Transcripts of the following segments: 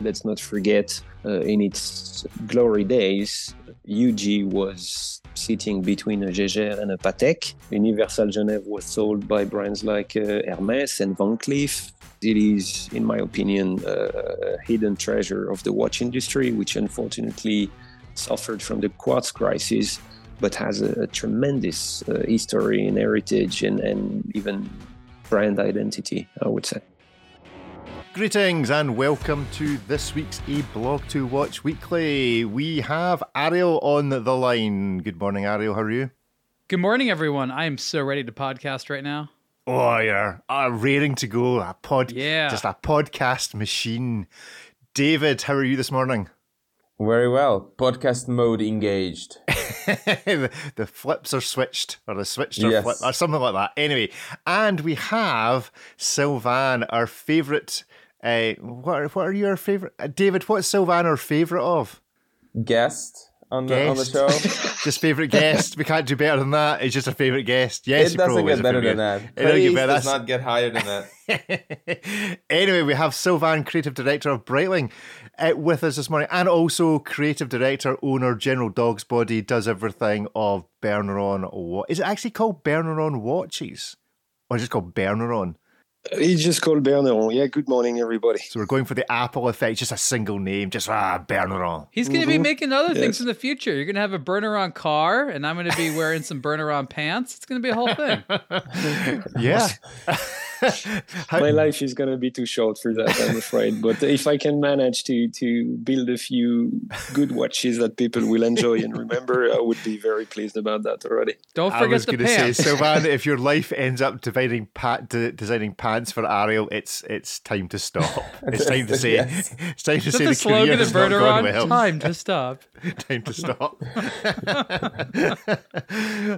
Let's not forget, uh, in its glory days, UG was sitting between a Jaeger and a Patek. Universal Genève was sold by brands like uh, Hermes and Van Cleef. It is, in my opinion, a hidden treasure of the watch industry, which unfortunately suffered from the quartz crisis, but has a, a tremendous uh, history and heritage and, and even brand identity, I would say. Greetings and welcome to this week's A Blog to Watch Weekly. We have Ariel on the line. Good morning, Ariel. How are you? Good morning, everyone. I am so ready to podcast right now. Oh, you're uh, raring to go. A pod, yeah, just a podcast machine. David, how are you this morning? Very well. Podcast mode engaged. the, the, flips are switched, or the switched are yes. flipped, or something like that. Anyway, and we have Sylvain, our favourite uh, what are, what are your favorite, uh, David? What's Sylvain our favorite of? Guest on the guest. on the show. just favorite guest. We can't do better than that. It's just a favorite guest. Yes, it doesn't get better than that. It Please get better. does not get higher than that. anyway, we have Sylvain, creative director of Breitling, uh, with us this morning, and also creative director, owner, General Dog's Body, does everything of Berneron. What is it actually called? Berneron watches, or is it called Berneron? He's just called Berneron. Yeah, good morning, everybody. So we're going for the Apple effect, just a single name, just ah, Berneron. He's going to mm-hmm. be making other yes. things in the future. You're going to have a Berneron car, and I'm going to be wearing some Berneron pants. It's going to be a whole thing. yeah. My life is going to be too short for that, I'm afraid. But if I can manage to to build a few good watches that people will enjoy and remember, I would be very pleased about that already. Don't forget I was the pants. Say, Sylvain, if your life ends up dividing pat, de- designing pants for Ariel, it's it's time to stop. It's time to say yes. it's time to Is say the, the slogan of Berneron. Well. Time to stop. time to stop.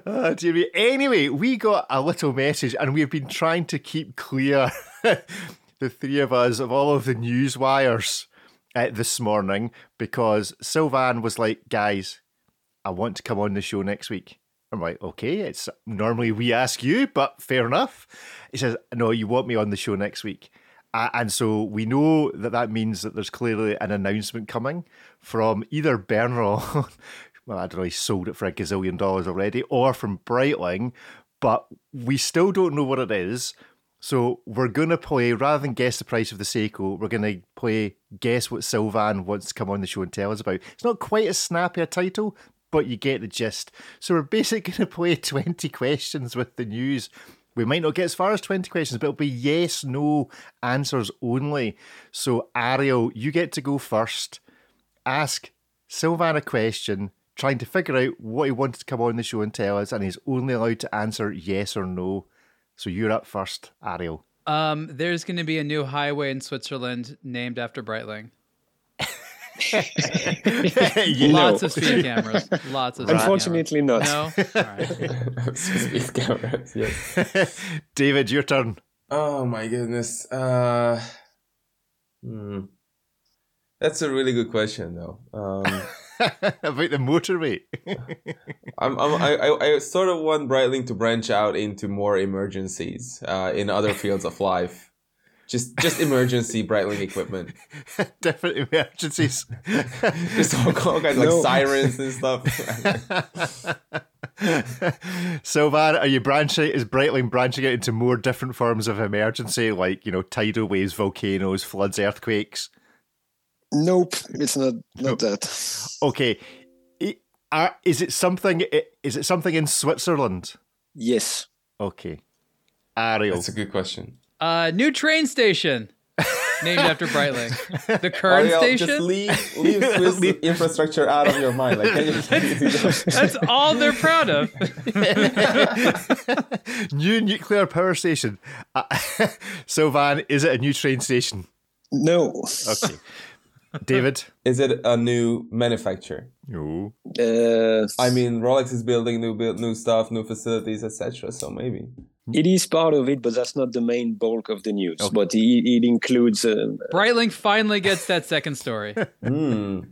oh, dear Anyway, we got a little message, and we've been trying to keep clear, the three of us, of all of the news wires uh, this morning because Sylvain was like, guys, I want to come on the show next week. I'm like, okay, it's normally we ask you, but fair enough. He says, no, you want me on the show next week. Uh, and so we know that that means that there's clearly an announcement coming from either Berneron, well, I don't know, he sold it for a gazillion dollars already, or from Breitling, but we still don't know what it is. So we're going to play, rather than guess the price of the Seiko, we're going to play guess what Sylvain wants to come on the show and tell us about. It's not quite as snappy a title, but you get the gist. So we're basically going to play 20 questions with the news. We might not get as far as 20 questions, but it'll be yes, no answers only. So, Ariel, you get to go first. Ask Sylvain a question, trying to figure out what he wanted to come on the show and tell us, and he's only allowed to answer yes or no. So you're up first, Ariel. Um, there's going to be a new highway in Switzerland named after Breitling. Lots of speed cameras. Lots of. Unfortunately, cameras. not. No. All right. speed cameras. Yes. David, your turn. Oh my goodness. Uh, hmm. That's a really good question, though. Um, about the motorway. I'm, I'm, I, I sort of want Breitling to branch out into more emergencies uh, in other fields of life. Just, just emergency Breitling equipment. Definitely emergencies. just all, all kinds no. like sirens and stuff. Sylvain, are you branching? Is Breitling branching out into more different forms of emergency, like you know tidal waves, volcanoes, floods, earthquakes? Nope, it's not not that. Okay, uh, is it something? Is it something in Switzerland? Yes. Okay, Ariel. That's a good question. Uh, new train station. named after Breitling. The current Ariel, station. Just leave, leave Swiss infrastructure out of your mind. Like, you, that's, that's, all they're proud of. new nuclear power station. Uh, Sylvain, is it a new train station? No. Okay. David, is it a new manufacturer? No. Uh, I mean, Rolex is building new build, new stuff, new facilities, etc. So maybe it is part of it, but that's not the main bulk of the news. Okay. But it, it includes. Uh, Breitling finally gets that second story. mm.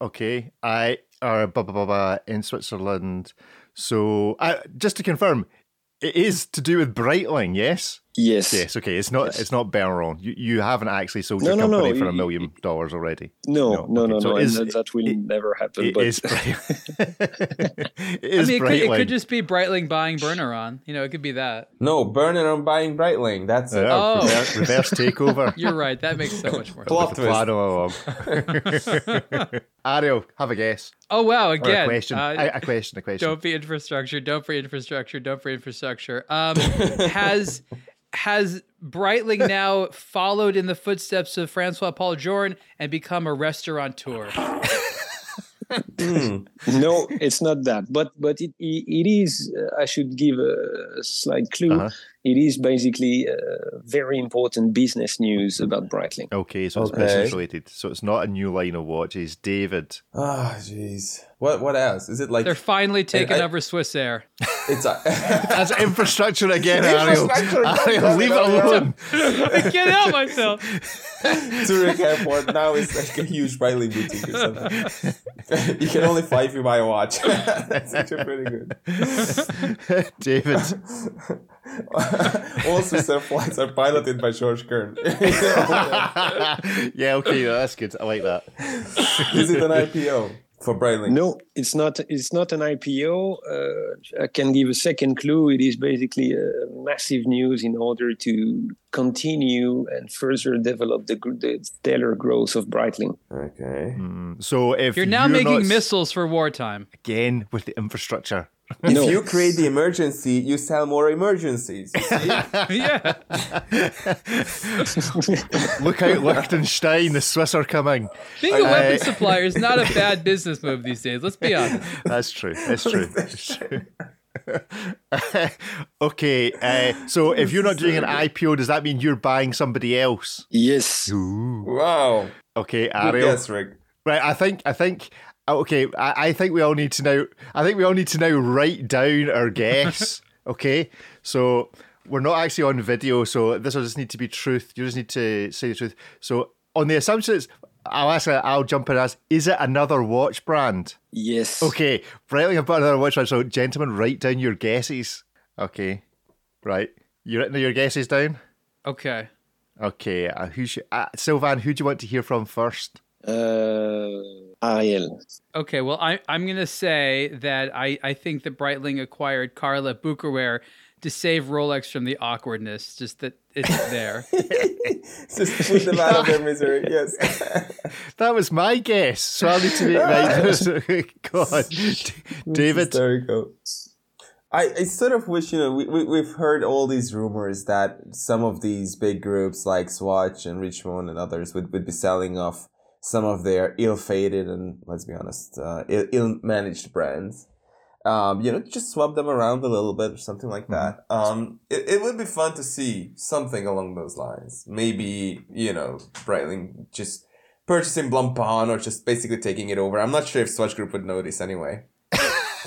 Okay, I are blah, blah, blah, blah, in Switzerland. So uh, just to confirm, it is to do with Breitling, yes? Yes. Yes, okay. It's not Yes. it's not Berneron. You you haven't actually sold No, your no, no, company for a million dollars already. No, No, no, okay, no, so no. it is- that, that will it- never happen. It but is Bright- it I mean, it could, it could just be Breitling buying Berneron. You know, it could be that. No, burning on buying Breitling. That's it. Yeah, Oh. reverse, reverse takeover. You're right. That makes so much more sense. Plot With the twist. plan all along. Ariel, have a guess. Oh wow! Or Again, a question. uh, a, a question. A question. don't be infrastructure. Don't be infrastructure. Don't be infrastructure. Um, has has Breitling now followed in the footsteps of Francois Paul Journe and become a restaurateur? Hmm. no, it's not that. But but it it, it is. Uh, I should give a slight clue. Uh-huh. It is basically uh, very important business news about Breitling. Okay, so it's Okay. business related. So it's not a new line of watches. David. Ah, jeez. What what else? Is it like They're finally taking I- over Swiss Air. it's a That's infrastructure again, Ariel. Infrastructure, Ariel, goddamn leave it, it alone. I can't help myself. Zurich Airport now is like a huge Breitling boutique or something. you can only fly if you buy a watch. That's actually pretty good. David. All Swiss Air flights are piloted by George Kern. yeah, okay, that's good. I like that. is it an IPO for Breitling? No, it's not. It's not an IPO. Uh, I can give a second clue. It is basically a massive news in order to continue and further develop the, the stellar growth of Breitling. Okay. Mm, So if You're now making not- missiles for wartime. again with the infrastructure. If No. you create the emergency, you sell more emergencies. you see? yeah. Look out, Liechtenstein, the Swiss are coming. Being a Uh, weapon supplier is not a bad business move these days. Let's be honest. That's true. That's true. That's true. okay, uh, so if you're not doing an IPO, does that mean you're buying somebody else? yes. wow. Okay, Ariel. guess, Rick. Right, I think I think okay, I, I think we all need to now I think we all need to now write down our guess. okay? So we're not actually on video, so this will just need to be truth. You just need to say the truth. So on the assumption it's I'll ask I'll jump in and ask, is it another watch brand? Yes. Okay, Breitling have got another watch brand, so gentlemen, write down your guesses. Okay. Right. You written your guesses down? Okay. Okay. Uh, who should, uh, Sylvain, who do you want to hear from first? Uh, Ariel. Okay, well, I, I'm going to say that I, I think that Breitling acquired Carl F. Bucherer to save Rolex from the awkwardness, just that it's there. Just put them out of their misery. Yes. That was my guess, so I need to make right. God, David. Hysterical. I, I sort of wish, you know, we, we, we've heard all these rumors that some of these big groups like Swatch and Richemont and others would, would be selling off some of their ill-fated and, let's be honest, uh, ill, ill-managed brands. Um, you know, just swap them around a little bit or something like that. Um, it, it would be fun to see something along those lines. Maybe, you know, Breitling just purchasing Blancpain or just basically taking it over. I'm not sure if Swatch Group would notice anyway.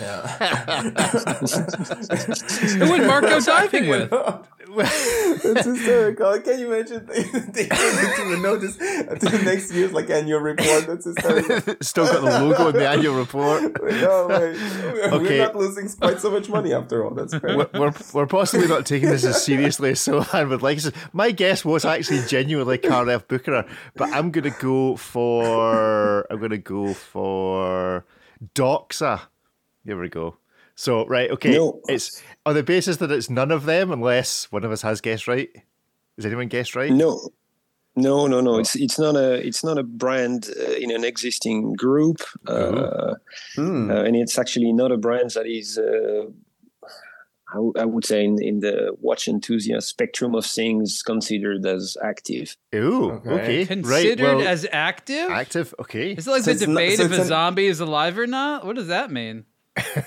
Yeah. Who would Marco diving with? That's hysterical. Can you imagine they didn't even notice until next year's like annual report? That's hysterical. Still got the logo in the annual report. No, wait. We're Okay. not losing quite so much money after all. That's great. We're, we're, we're possibly not taking this as seriously as Sylvain would like. My guess was actually genuinely Carl F. Bucherer, but I'm going to go for I'm going to go for Doxa. There we go. So right, okay, No. it's on the basis that it's none of them, unless one of us has guessed right. Has anyone guessed right? No. No, no, no. It's it's not a it's not a brand uh, in an existing group, uh, Hmm. uh, and it's actually not a brand that is. Uh, I, w- I would say in, in the watch enthusiast spectrum of things considered as active. Ooh, Okay. okay, Considered right. Well, as active? active. Okay. Is it like So the it's not- debate so if a an- zombie is alive or not? What does that mean?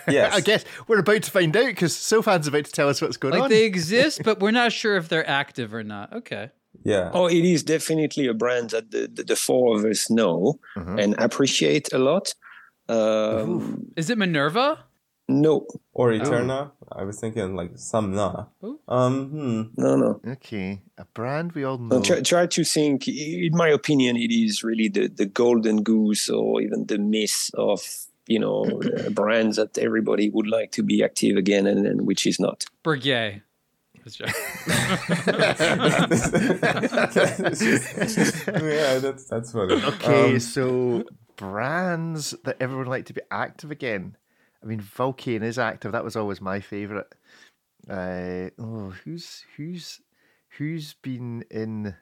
Yes. I guess we're about to find out because Sylvain's about to tell us what's going Like on. they exist, but we're not sure if they're active or not. Okay. Yeah. Oh, it is definitely a brand that the, the, the four of us know Mhm. and appreciate a lot. Um, Is it Minerva? no, Or Eterna. I was thinking like Samna. Ooh. Um. Hmm. no, no. Okay, a brand we all know. No, try, try to think. In my opinion, it is really the, the golden goose or even the miss of you know uh, brands that everybody would like to be active again and, and which is not. Breguet. That's yeah, that's that's funny. Okay, Um, so brands that everyone like to be active again. I mean, Vulcain is active. That was always my favorite. Uh, oh, who's who's who's been in?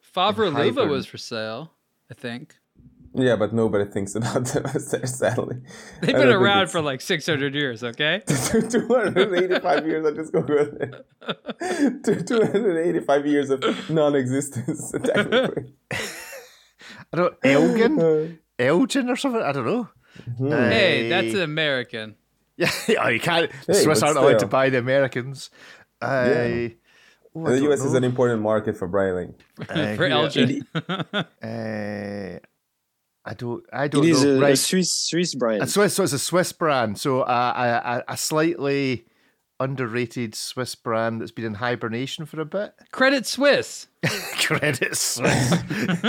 Favre Leuba was for sale, I think. Yeah, but nobody thinks about them sadly. They've been around for like 600 years, okay? 285 years. I just googled it. 285 years of non-existence, technically. I don't Elgin, Elgin or something. I don't know. Hey, Uh, that's an American. Yeah, oh, you can't. Hey, Swiss aren't allowed to buy the Americans. Uh, oh, I And the don't US is an important market for Breitling. Uh, For Elgin. Uh, I don't. I don't is know. a, right. a Swiss Swiss brand. A Swiss, so it's a Swiss brand. So uh, a, a, a slightly underrated Swiss brand that's been in hibernation for a bit. Credit Swiss. Credit Swiss.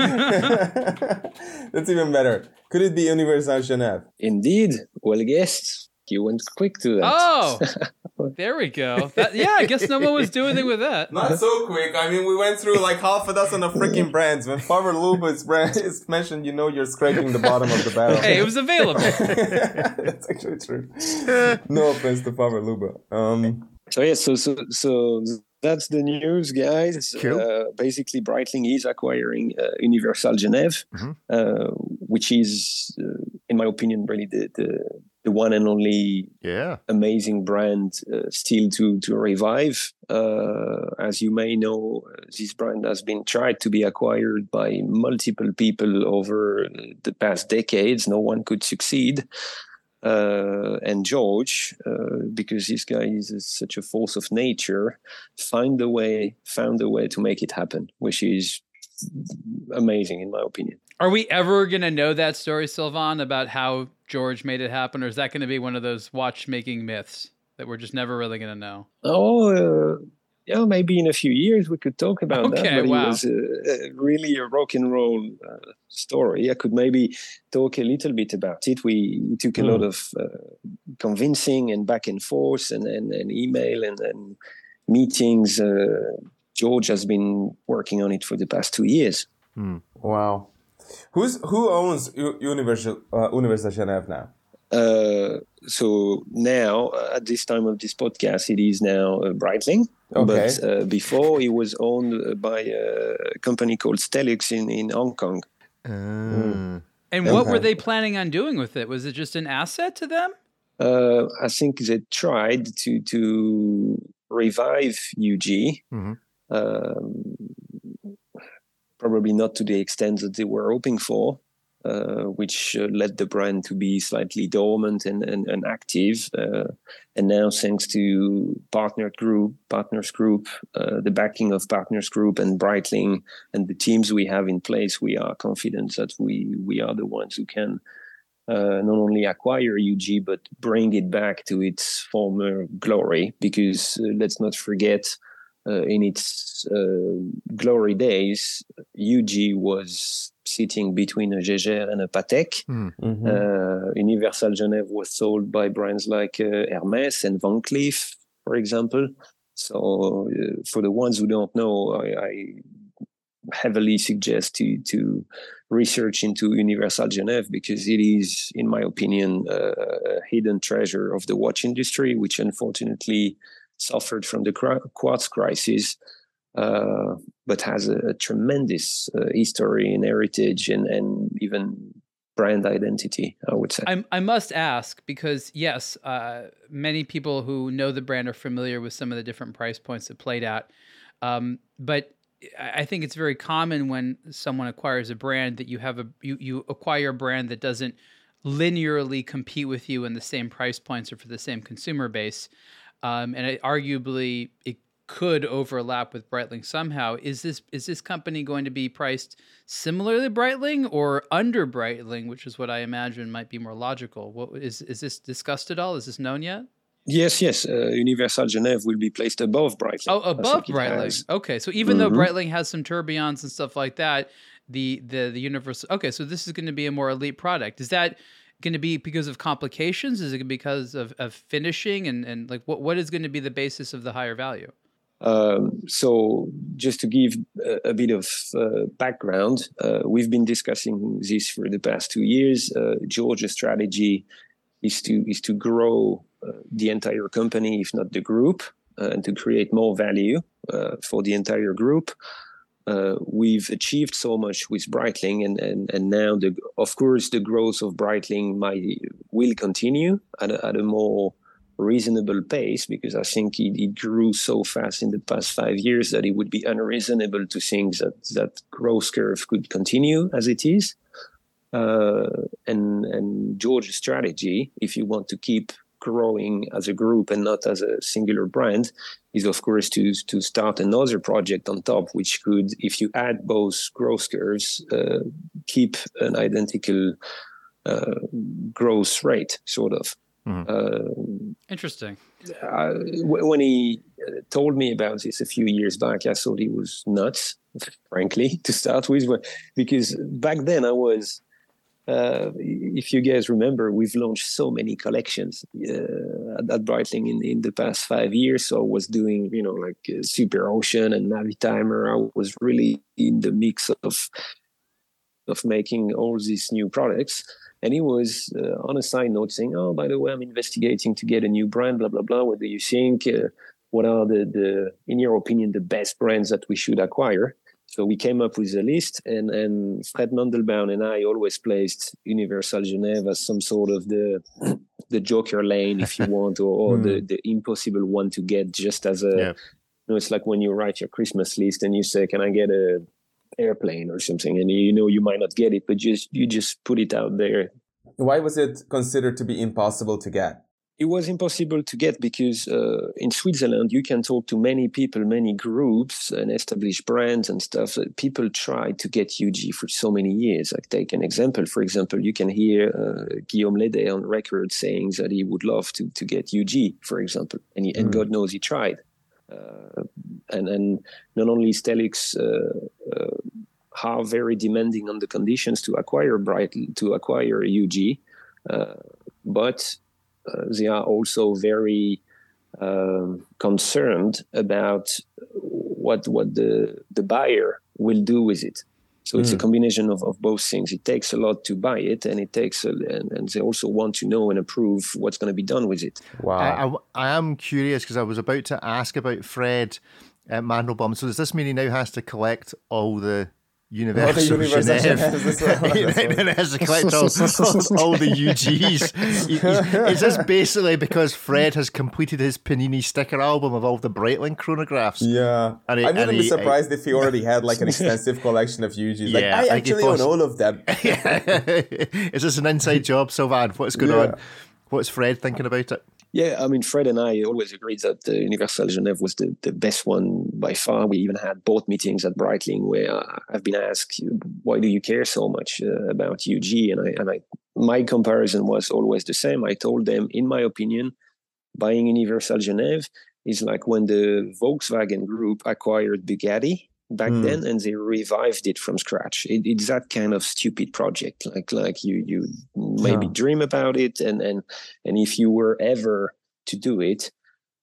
That's even better. Could it be Universal Genève? Indeed, well guessed. You went quick to that. Oh, there we go. That, yeah, I guess no one was doing anything with that. Not so quick. I mean, we went through like half a dozen of freaking brands. When Favre Leuba's brand is mentioned, you know you're scraping the bottom of the barrel. Hey, it was available. That's actually true. No offense to Faber Luba. Um, So yeah, so so so that's the news, guys. Cool. Uh, basically, Breitling is acquiring uh, Universal Genève, Mhm. uh, which is, uh, in my opinion, really the, the the one and only yeah. amazing brand uh, still to to revive. Uh, as you may know, this brand has been tried to be acquired by multiple people over the past decades. No one could succeed. Uh, and George, uh, because this guy is such a force of nature, find a way, found a way to make it happen, which is amazing in my opinion. Are we ever going to know that story, Sylvain, about how George made it happen? Or is that going to be one of those watchmaking myths that we're just never really going to know? Oh, uh, yeah, maybe in a few years we could talk about that. Okay, But wow. it was uh, uh, really a rock and roll uh, story. I could maybe talk a little bit about it. We, we took a lot of uh, convincing and back and forth and, and, and email and, and meetings. Uh, George has been working on it for the past two years. wow. Who's who owns U- Universal uh, Universal Genève now? Uh, so now, uh, at this time of this podcast, it is now uh, Breitling. Okay. But uh, before, it was owned uh, by a company called Stelux in, in Hong Kong. Uh, And what were they planning on doing with it? Was it just an asset to them? Uh, I think they tried to to revive UG. Mhm. Um, probably not to the extent that they were hoping for, uh, which uh, led the brand to be slightly dormant and, and, and active. Uh, and now, thanks to Partner Group, Partners Group, uh, the backing of Partners Group and Breitling, and the teams we have in place, we are confident that we we are the ones who can uh, not only acquire UG but bring it back to its former glory. Because uh, let's not forget, uh, in its uh, glory days, UG was sitting between a Jaeger and a Patek. Mm-hmm. Uh, Universal Genève was sold by brands like uh, Hermès and Van Cleef, for example. So, uh, for the ones who don't know, I, I heavily suggest to to research into Universal Genève because it is, in my opinion, uh, a hidden treasure of the watch industry, which unfortunately suffered from the quartz crisis, uh, but has a, a tremendous uh, history and heritage and, and even brand identity, I would say. I, I must ask because, yes, uh, many people who know the brand are familiar with some of the different price points that played out. Um, but I I think it's very common when someone acquires a brand that you have a you, you acquire a brand that doesn't linearly compete with you in the same price points or for the same consumer base. Um, and it, arguably, it could overlap with Breitling somehow. Is this is this company going to be priced similarly to Breitling or under Breitling, which is what I imagine might be more logical? What is is this discussed at all? Is this known yet? Yes, yes. Uh, Universal Genève will be placed above Breitling. Oh, above Breitling. Okay, so even though Mhm. Breitling has some tourbillons and stuff like that, the the the universal. Okay, so this is going to be a more elite product. Is that going to be because of complications? Is it because of, of finishing and, and like what, what is going to be the basis of the higher value? Um, so, just to give a, a bit of uh, background, uh, we've been discussing this for the past two years. Uh, George's strategy is to is to grow uh, the entire company, if not the group, uh, and to create more value uh, for the entire group. We've achieved so much with Breitling, and, and, and now the of course the growth of Breitling might will continue at a, at a more reasonable pace because I think it, it, grew so fast in the past five years that it would be unreasonable to think that that growth curve could continue as it is. Uh, and and George's strategy, if you want to keep growing as a group and not as a singular brand, is of course to to start another project on top, which could, if you add both growth curves, uh, keep an identical uh, growth rate, sort of. Mm-hmm. Uh, Interesting. Uh, when he uh, told me about this a few years back, I thought he was nuts, frankly, to start with, because back then I was. Uh, if you guys remember, we've launched so many collections uh, at, Breitling in, in the past five years. So I was doing, you know, like uh, Super Ocean and Navitimer. I was really in the mix of of making all these new products. And he was uh, on a side note saying, "Oh, by the way, I'm investigating to get a new brand. Blah blah blah. What do you think? Uh, what are the, the, in your opinion, the best brands that we should acquire?" So we came up with a list, and and Fred Mandelbaum and I always placed Universal Geneva as some sort of the the Joker lane, if you want, or, or mm. the the impossible one to get, just as a. Yeah. You know, it's like when you write your Christmas list and you say, "Can I get a airplane or something and you know you might not get it but just you just put it out there why was it considered to be impossible to get it was impossible to get because uh, in Switzerland you can talk to many people, many groups, and established brands and stuff. People try to get UG for so many years. Like take an example. For example, you can hear uh, Guillaume Lede on record saying that he would love to to get UG, for example, and he, mm. and God knows he tried. Uh, and and not only Stelux uh, uh, are very demanding on the conditions to acquire bright to acquire UG, but they are also very um, concerned about what what the the buyer will do with it. So it's mm. a hmm. combination of, of both things. It takes a lot to buy it, and it takes, a, and, and they also want to know and approve what's going to be done with it. Wow! I, I, I am curious because I was about to ask about Fred uh, Mandelbaum. So does this mean he now has to collect all the Universal, well, Genève. and it has to collect all, all, all the UGs. Is this basically because Fred has completed his Panini sticker album of all the Breitling chronographs? Yeah. He, I wouldn't be surprised I, if he already had like an extensive collection of UGs. Like, yeah, I actually own all of them. Is this an inside job, Sylvain? What's going yeah. on? What's Fred thinking about it? Yeah, I mean, Fred and I always agreed that the Universal Genève was the, the best one by far. We even had board meetings at Breitling where I've been asked, why do you care so much uh, about UG? And I, and I, my comparison was always the same. I told them, in my opinion, buying Universal Genève is like when the Volkswagen group acquired Bugatti back mm. then and they revived it from scratch it, it's that kind of stupid project like like you you maybe yeah. dream about it and and and if you were ever to do it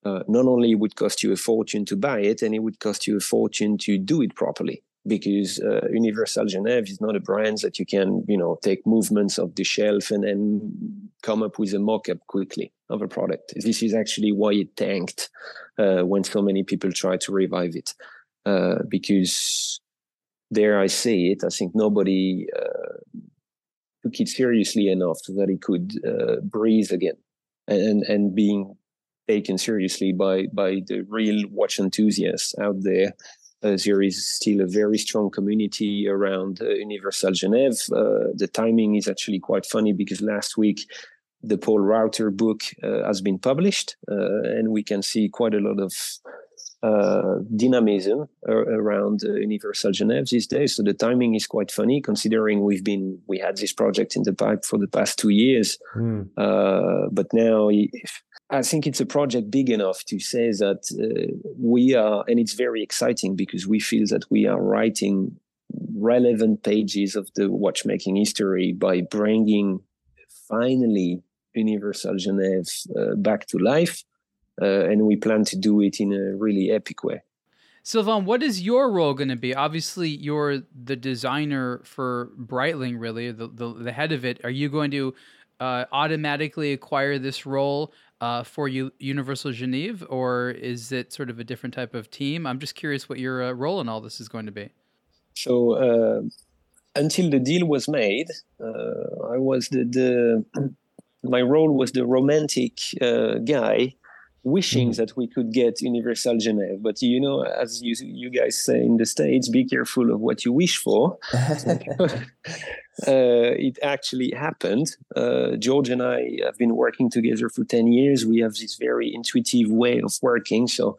uh, not only would cost you a fortune to buy it and it would cost you a fortune to do it properly because uh, universal genève is not a brand that you can you know take movements of the shelf and then come up with a mock-up quickly of a product this is actually why it tanked uh, when so many people try to revive it uh, because there I say it, I think nobody uh, took it seriously enough so that he could uh, breathe again, and and being taken seriously by by the real watch enthusiasts out there. Uh, there is still a very strong community around uh, Universal Genève. Uh, the timing is actually quite funny because last week the Polerouter book has been published, and we can see quite a lot of uh, dynamism around uh, Universal Genève these days. So the timing is quite funny, considering we've been we had this project in the pipe for the past two years, mm. uh, but now. I think it's a project big enough to say that uh, we are, and it's very exciting because we feel that we are writing relevant pages of the watchmaking history by bringing finally Universal Genève uh, back to life, uh, and we plan to do it in a really epic way. Sylvain, what is your role going to be? Obviously, you're the designer for Breitling, really, the, the, the head of it. Are you going to uh, automatically acquire this role uh, for U- Universal Genève, or is it sort of a different type of team? I'm just curious what your uh, role in all this is going to be. So, uh, until the deal was made, uh, I was the, the my role was the romantic uh, guy wishing mm. that we could get Universal Genève. But you know, as you you guys say in the States, be careful of what you wish for. uh, it actually happened. Uh, George and I have been working together for 10 years. We have this very intuitive way of working. So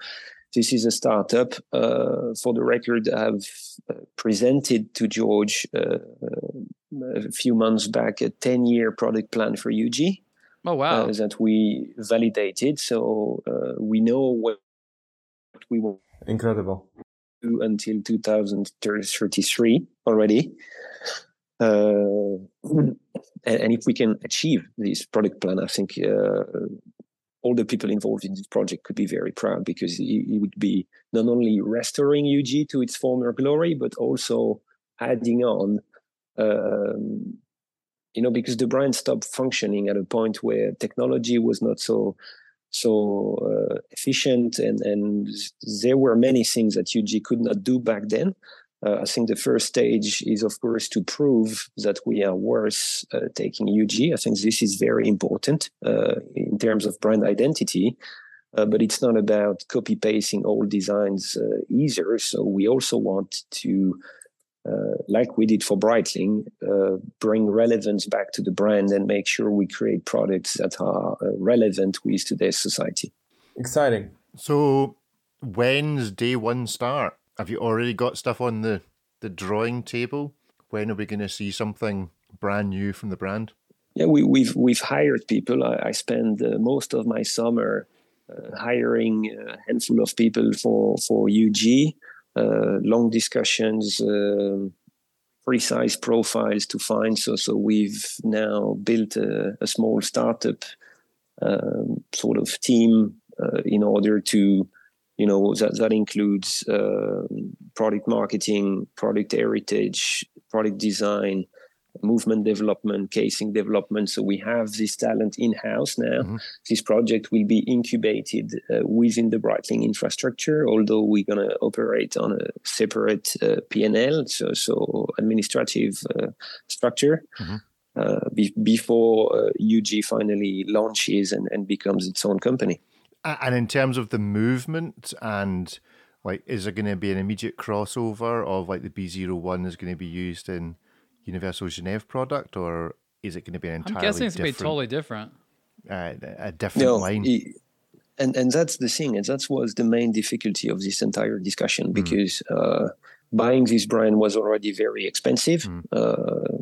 this is a startup. Uh, for the record, I've uh, presented to George uh, a few months back a 10 year product plan for UG. Oh wow! Uh, that we validated, so uh, we know what we want. Incredible. Do until 2033 already. Uh, and, and, if we can achieve this product plan, I think uh, all the people involved in this project could be very proud because it, it would be not only restoring UG to its former glory, but also adding on um, you know, because the brand stopped functioning at a point where technology was not so so uh, efficient, and and there were many things that UG could not do back then. Uh, I think the first stage is, of course, to prove that we are worth uh, taking UG. I think this is very important uh, in terms of brand identity. Uh, but it's not about copy pasting old designs uh, either. So we also want to uh, like we did for Breitling, uh, bring relevance back to the brand and make sure we create products that are uh, relevant with today's society. Exciting. So, when's day one start? Have you already got stuff on the, the drawing table? When are we going to see something brand new from the brand? Yeah, we, have we've, we've hired people. I, I spend uh, most of my summer uh, hiring a handful of people for for UG. Uh, long discussions, um, precise profiles to find. So, so we've now built a, a small startup um, sort of team uh, in order to, you know, that that includes uh, product marketing, product heritage, product design, movement development, casing development. So we have this talent in house now. Mm-hmm. This project will be incubated uh, within the Breitling infrastructure, although we're going to operate on a separate uh, P&L, so, so administrative uh, structure. Mm-hmm. Uh, be- before UG uh, finally launches and, and becomes its own company. And in terms of the movement and like, is there going to be an immediate crossover of like the B01 is going to be used in Universal Genève product, or is it going to be an entirely? I'm guessing it's going to be totally different. Uh, a different no, line. It, and and that's the thing, and that was the main difficulty of this entire discussion hmm. because mm. uh, buying this brand was already very expensive. Mm. Uh,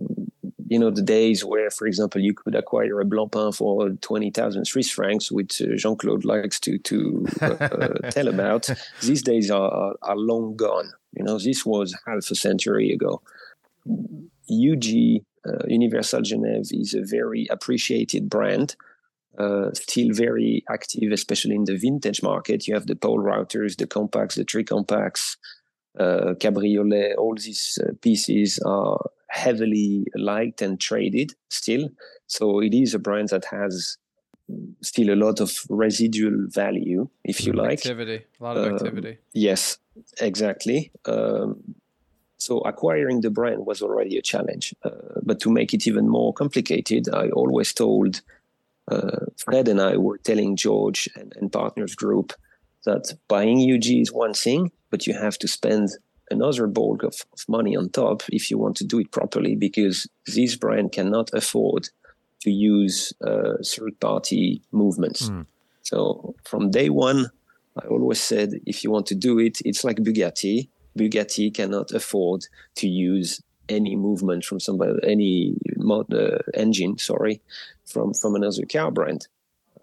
you know the days where, for example, you could acquire a Blancpain for twenty thousand Swiss francs, which uh, Jean Claude likes to to uh, tell about. These days are are long gone. You know, this was half a century ago. UG, uh, Universal Genève, is a very appreciated brand. Uh, still very active, especially in the vintage market. You have the Polerouters, the Compax, the Tri-Compax, uh, cabriolet. All these uh, pieces are heavily liked and traded still. So it is a brand that has still a lot of residual value, if you like. Activity, a lot of um, activity. Yes, exactly. Um, so acquiring the brand was already a challenge. Uh, but to make it even more complicated, I always told uh, Fred and I were telling George and, and Partners Group that buying UG is one thing, but you have to spend another bulk of, of money on top if you want to do it properly, because this brand cannot afford to use uh, third-party movements. Mm. So from day one, I always said, if you want to do it, it's like Bugatti Bugatti cannot afford to use any movement from somebody, any mod, uh, engine, sorry, from from another car brand,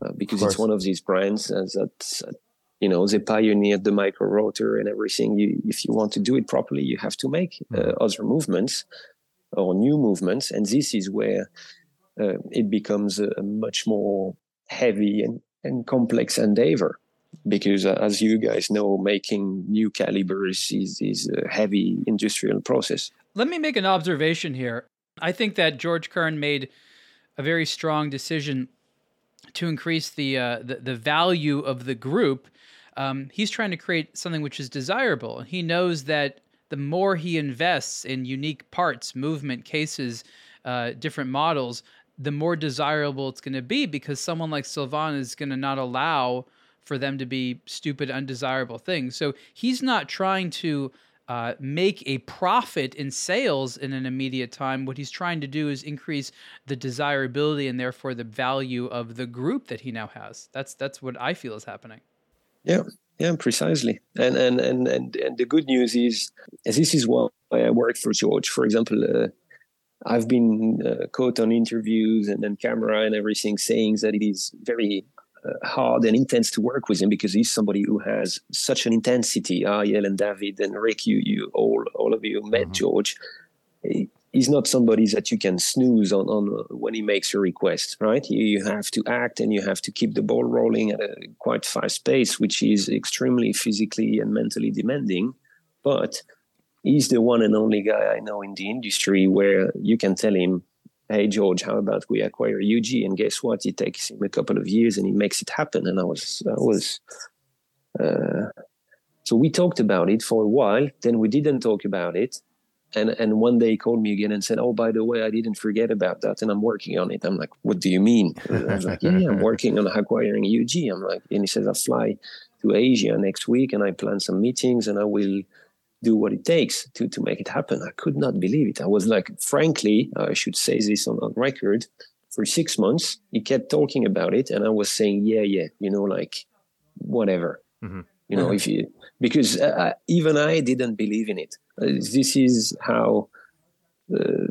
uh, because it's one of these brands uh, that uh, you know they pioneered the micro rotor and everything. You, if you want to do it properly, you have to make mm. other movements or new movements, and this is where uh, it becomes a, a, much more heavy and, and complex endeavor because uh, as you guys know making new calibers is, is a heavy industrial process. Let me make an observation here. I think that george kern made a very strong decision to increase the uh, the, the value of the group. Um, he's trying to create something which is desirable. He knows that the more he invests in unique parts movement cases uh, different models the more desirable it's going to be because someone like sylvain is going to not allow for them to be stupid, undesirable things. So he's not trying to uh, make a profit in sales in an immediate time. What he's trying to do is increase the desirability and therefore the value of the group that he now has. That's that's what I feel is happening. Yeah, yeah, precisely. And and and and, and the good news is, this is why I work for George. For example. Uh, I've been uh, caught on interviews and then camera and everything saying that it is very hard and intense to work with him because he's somebody who has such an intensity. Ariel and David and Rick, you, you all, all of you met mm-hmm. George. He's not somebody that you can snooze on, on uh, when he makes a request, right? You, you have to act and you have to keep the ball rolling at a quite fast pace, which is extremely physically and mentally demanding. But he's the one and only guy I know in the industry where you can tell him, hey George, how about we acquire UG? And guess what? It takes him a couple of years and he makes it happen. And I was, I was, uh, so we talked about it for a while. Then we didn't talk about it. And and one day he called me again and said, "Oh, by the way, I didn't forget about that, and I'm working on it." I'm like, "What do you mean?" I was like, "Yeah, yeah I'm working on acquiring UG." I'm like, and he says, "I fly to Asia next week, and I plan some meetings, and I will do what it takes to, to make it happen. I could not believe it. I was like, frankly, I should say this on, on record. For six months, he kept talking about it, and I was saying, yeah, yeah, you know, like whatever. Mm-hmm. You know, mm-hmm. if you because uh, even I didn't believe in it. Uh, this is how uh,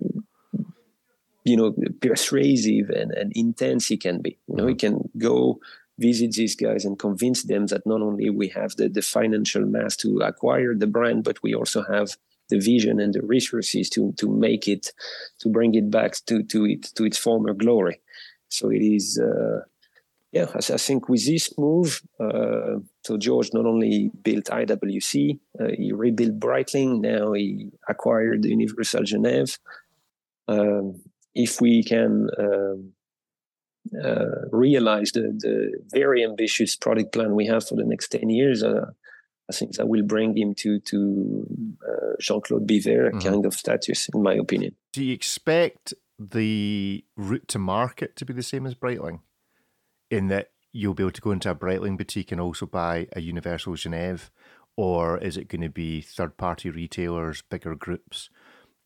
you know persuasive and, and intense he can be. You know, mm-hmm. he can go visit these guys and convince them that not only we have the, the financial mass to acquire the brand, but we also have the vision and the resources to to make it to bring it back to to it to its former glory. So it is. Uh, yeah, I, I, think with this move, uh, so George not only built IWC, uh, he rebuilt Breitling. Now he acquired Universal Genève. Um, if we can um, realize the, the very ambitious product plan we have for the next 10 years, uh, I think that will bring him to to uh, Jean Claude Biver mm-hmm. kind of status, in my opinion. Do you expect the route to market to be the same as Breitling, in that you'll be able to go into a Breitling boutique and also buy a Universal Genève, or is it going to be third party retailers, bigger groups?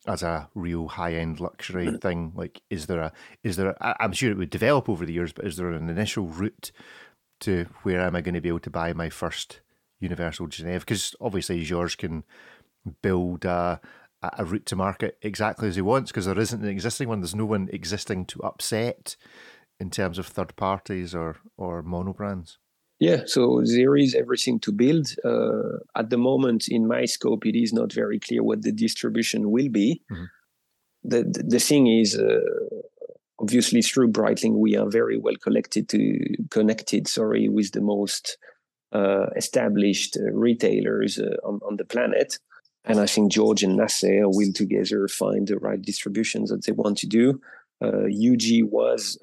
As a real high end luxury thing? Like, is there a is there? A, I'm sure it would develop over the years, but is there an initial route to where am I going to be able to buy my first Universal Genève? Because obviously George can build a, a route to market exactly as he wants because there isn't an existing one. There's no one existing to upset in terms of third parties or or mono brands. Yeah, so there is everything to build. Uh, at the moment, in my scope, it is not very clear what the distribution will be. Mm-hmm. The, the, the thing is, uh, obviously, through Breitling, we are very well collected to connected. Sorry, with the most uh, established uh, retailers uh, on, on the planet. And I think George and Nasser will together find the right distributions that they want to do. UG uh, was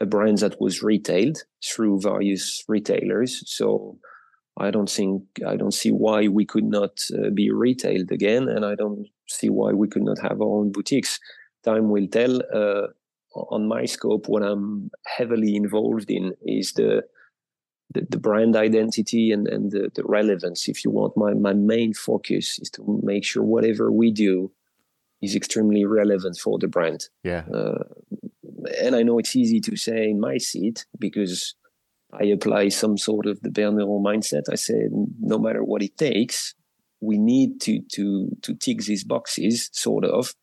a brand that was retailed through various retailers. So I don't think I don't see why we could not uh, be retailed again, and I don't see why we could not have our own boutiques. Time will tell. Uh, on my scope, what I'm heavily involved in is the the, the brand identity and, and the, the relevance. If you want, my my main focus is to make sure whatever we do is extremely relevant for the brand. Yeah. Uh, and I know it's easy to say in my seat because I apply some sort of the Berneron mindset. I say no matter what it takes, we need to to to tick these boxes, sort of,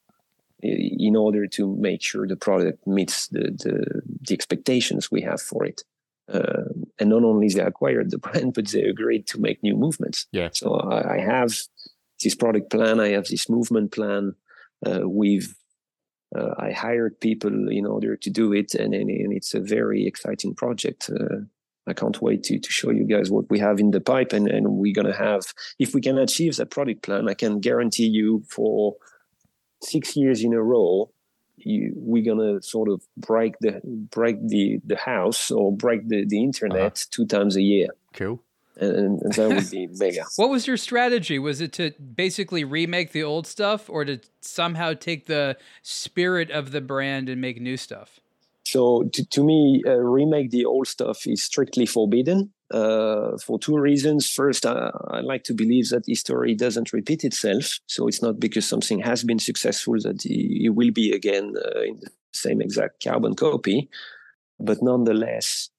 in order to make sure the product meets the the, the expectations we have for it. Uh, and not only they acquired the brand, but they agreed to make new movements. Yeah. So I, I have this product plan. I have this movement plan. Uh, we've uh, I hired people in order to do it, and, and, and it's a very exciting project. Uh, I can't wait to, to show you guys what we have in the pipe, and, and we're gonna have. If we can achieve that product plan, I can guarantee you for six years in a row, you, we're gonna sort of break the break the the house or break the the internet uh-huh. two times a year. Cool and, and that would be mega. what was your strategy? Was it to basically remake the old stuff, or to somehow take the spirit of the brand and make new stuff? So, to, to me, uh, remake the old stuff is strictly forbidden uh, for two reasons. First, I, I, like to believe that history doesn't repeat itself. So, it's not because something has been successful that it will be again uh, in the same exact carbon copy. But nonetheless,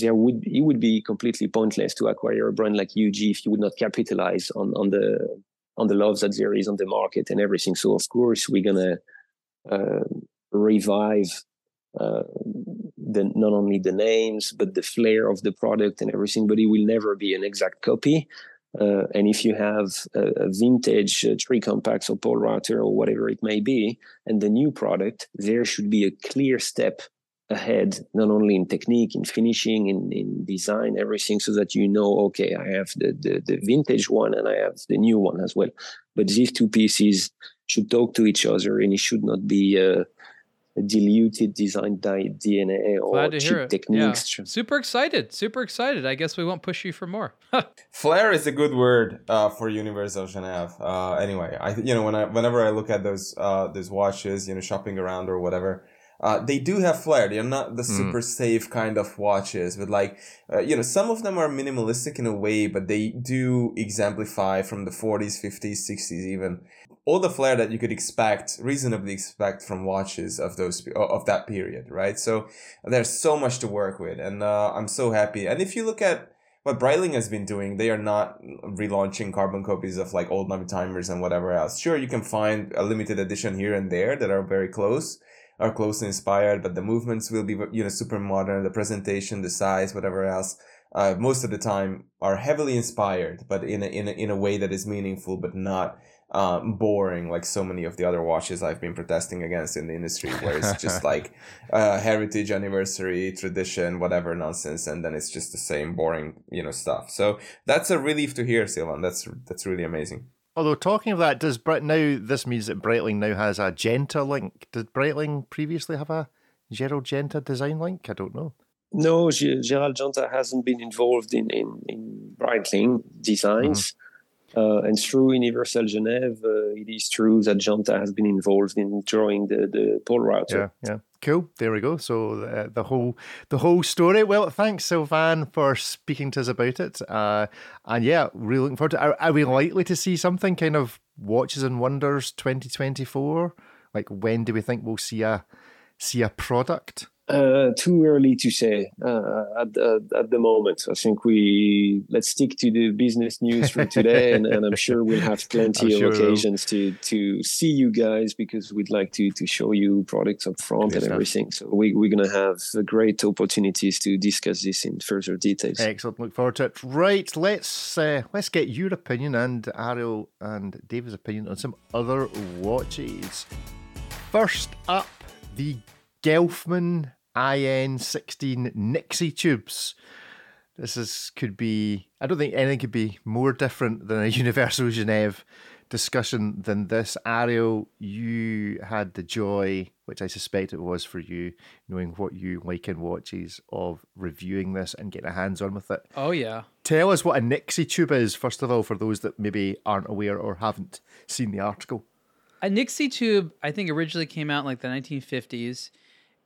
there would it would be completely pointless to acquire a brand like UG if you would not capitalize on on the on the love that there is on the market and everything. So of course we're gonna uh, revive uh, the not only the names but the flair of the product and everything. But it will never be an exact copy. Uh, and if you have a, a vintage uh, Tri-Compax or Polerouter or whatever it may be, and the new product, there should be a clear step ahead, not only in technique, in finishing, in, in design, everything, so that you know, okay, I have the, the, the vintage one and I have the new one as well. But these two pieces should talk to each other and it should not be a diluted design DNA or cheap techniques. Yeah. Super excited, super excited. I guess we won't push you for more. Flair is a good word uh, for Universal Genève. Uh, anyway, I you know when I whenever I look at those uh, those watches, you know, shopping around or whatever, uh, they do have flair. They're not the hmm. super mm. safe kind of watches, but like, uh, you know, some of them are minimalistic in a way, but they do exemplify from the 40s, 50s, 60s, even all the flair that you could expect, reasonably expect from watches of those, of that period, right? So there's so much to work with and, uh, I'm so happy. And if you look at, what Breitling has been doing, they are not relaunching carbon copies of like old Navitimers and whatever else. Sure, you can find a limited edition here and there that are very close, are closely inspired, but the movements will be, you know, super modern, the presentation, the size, whatever else. Uh, most of the time are heavily inspired, but in a, in a, in a way that is meaningful, but not um, boring like so many of the other watches I've been protesting against in the industry, where it's just like uh, heritage, anniversary, tradition, whatever nonsense, and then it's just the same boring, you know, stuff. So that's a relief to hear, Sylvain. That's that's really amazing. Although talking of that, does Brett now this means that Breitling now has a Genta link? Did Breitling previously have a Gerald Genta design link? I don't know. No, Gerald Genta hasn't been involved in in, in Breitling designs. Mm-hmm. Uh, and through Universal Genève, uh, it is true that Genta has been involved in drawing the, the Polerouter. Yeah, yeah. Cool. There we go. So uh, the whole the whole story. Well, thanks, Sylvain, for speaking to us about it. Uh, and yeah, really looking forward to. Are, are we likely to see something kind of watches and wonders 2024? Like when do we think we'll see a see a product? Uh, too early to say uh, at, at, at, the moment. I think we let's stick to the business news for today, and, and, I'm sure we'll have plenty of occasions to to see you guys because we'd like to to show you products up front and everything. So we, we're gonna have great opportunities to discuss this in further details. Excellent. Look forward to it. Right, let's uh, let's get your opinion and Ariel and David's opinion on some other watches. First up, the Gelfman IN16 Nixie tubes. This is could be. I don't think anything could be more different than a Universal Genève discussion than this. Ariel, you had the joy, which I suspect it was for you, knowing what you like in watches, of reviewing this and getting a hands on with it. Oh yeah. Tell us what a Nixie tube is, first of all, for those that maybe aren't aware or haven't seen the article. A Nixie tube, I think, originally came out in like the 1950s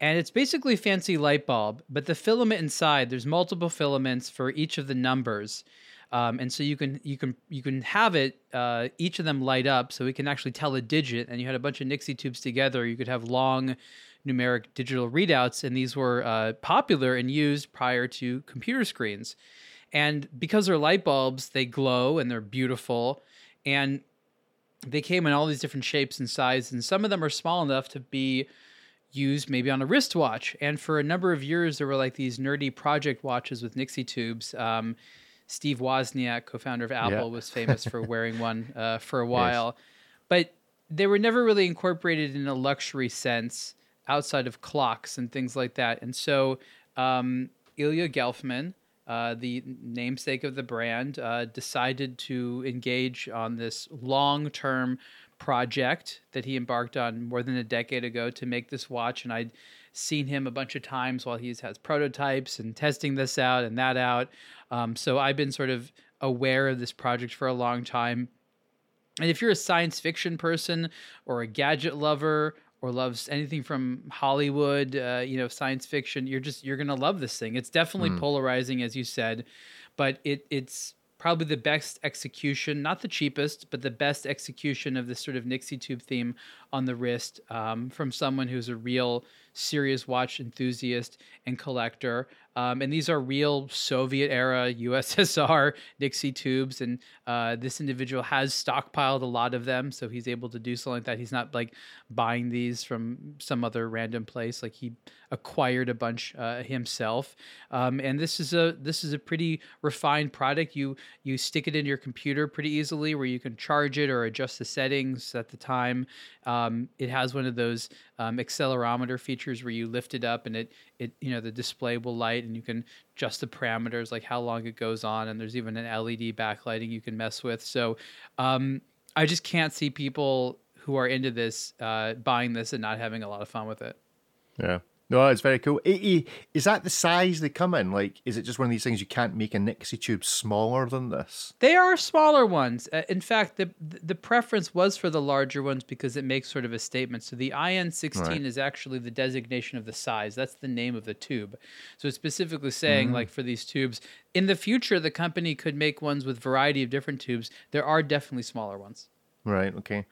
and it's basically a fancy light bulb but the filament inside there's multiple filaments for each of the numbers. Um, and so you can you can you can have it uh, each of them light up so we can actually tell a digit. And you had a bunch of nixie tubes together. You could have long numeric digital readouts. And these were uh, popular and used prior to computer screens. And because they're light bulbs they glow and they're beautiful. And they came in all these different shapes and sizes. And some of them are small enough to be used maybe on a wristwatch. And for a number of years, there were like these nerdy project watches with Nixie tubes. Um, Steve Wozniak, co-founder of Apple, yeah. was famous for wearing one uh, for a while. Yes. But they were never really incorporated in a luxury sense outside of clocks and things like that. And so um, Ilya Gelfman, uh, the namesake of the brand, uh, decided to engage on this long term project that he embarked on more than a decade ago to make this watch. And I'd seen him a bunch of times while he has prototypes and testing this out and that out. Um, so I've been sort of aware of this project for a long time. And if you're a science fiction person or a gadget lover or loves anything from Hollywood, uh, you know, science fiction, you're just you're gonna love this thing. It's definitely mm. polarizing, as you said, but it it's probably the best execution, not the cheapest, but the best execution of this sort of Nixie tube theme on the wrist um, from someone who's a real serious watch enthusiast and collector. Um, and these are real Soviet era USSR Nixie tubes. And uh, this individual has stockpiled a lot of them. So he's able to do something like that. He's not like buying these from some other random place. Like he acquired a bunch uh, himself. Um, and this is a this is a pretty refined product. You you stick it in your computer pretty easily where you can charge it or adjust the settings at the time. Um, it has one of those um, accelerometer features where you lift it up and it it you know the display will light and you can adjust the parameters like how long it goes on and there's even an LED backlighting you can mess with. So um, I just can't see people who are into this uh, buying this and not having a lot of fun with it. Yeah. No, it's very cool. Is that the size they come in? Like, is it just one of these things you can't make a Nixie tube smaller than this? They are smaller ones. Uh, in fact, the the preference was for the larger ones because it makes sort of a statement. So the IN16 right. is actually the designation of the size. That's the name of the tube. So it's specifically saying, mm-hmm. like, for these tubes, in the future, the company could make ones with variety of different tubes. There are definitely smaller ones. Right. Okay.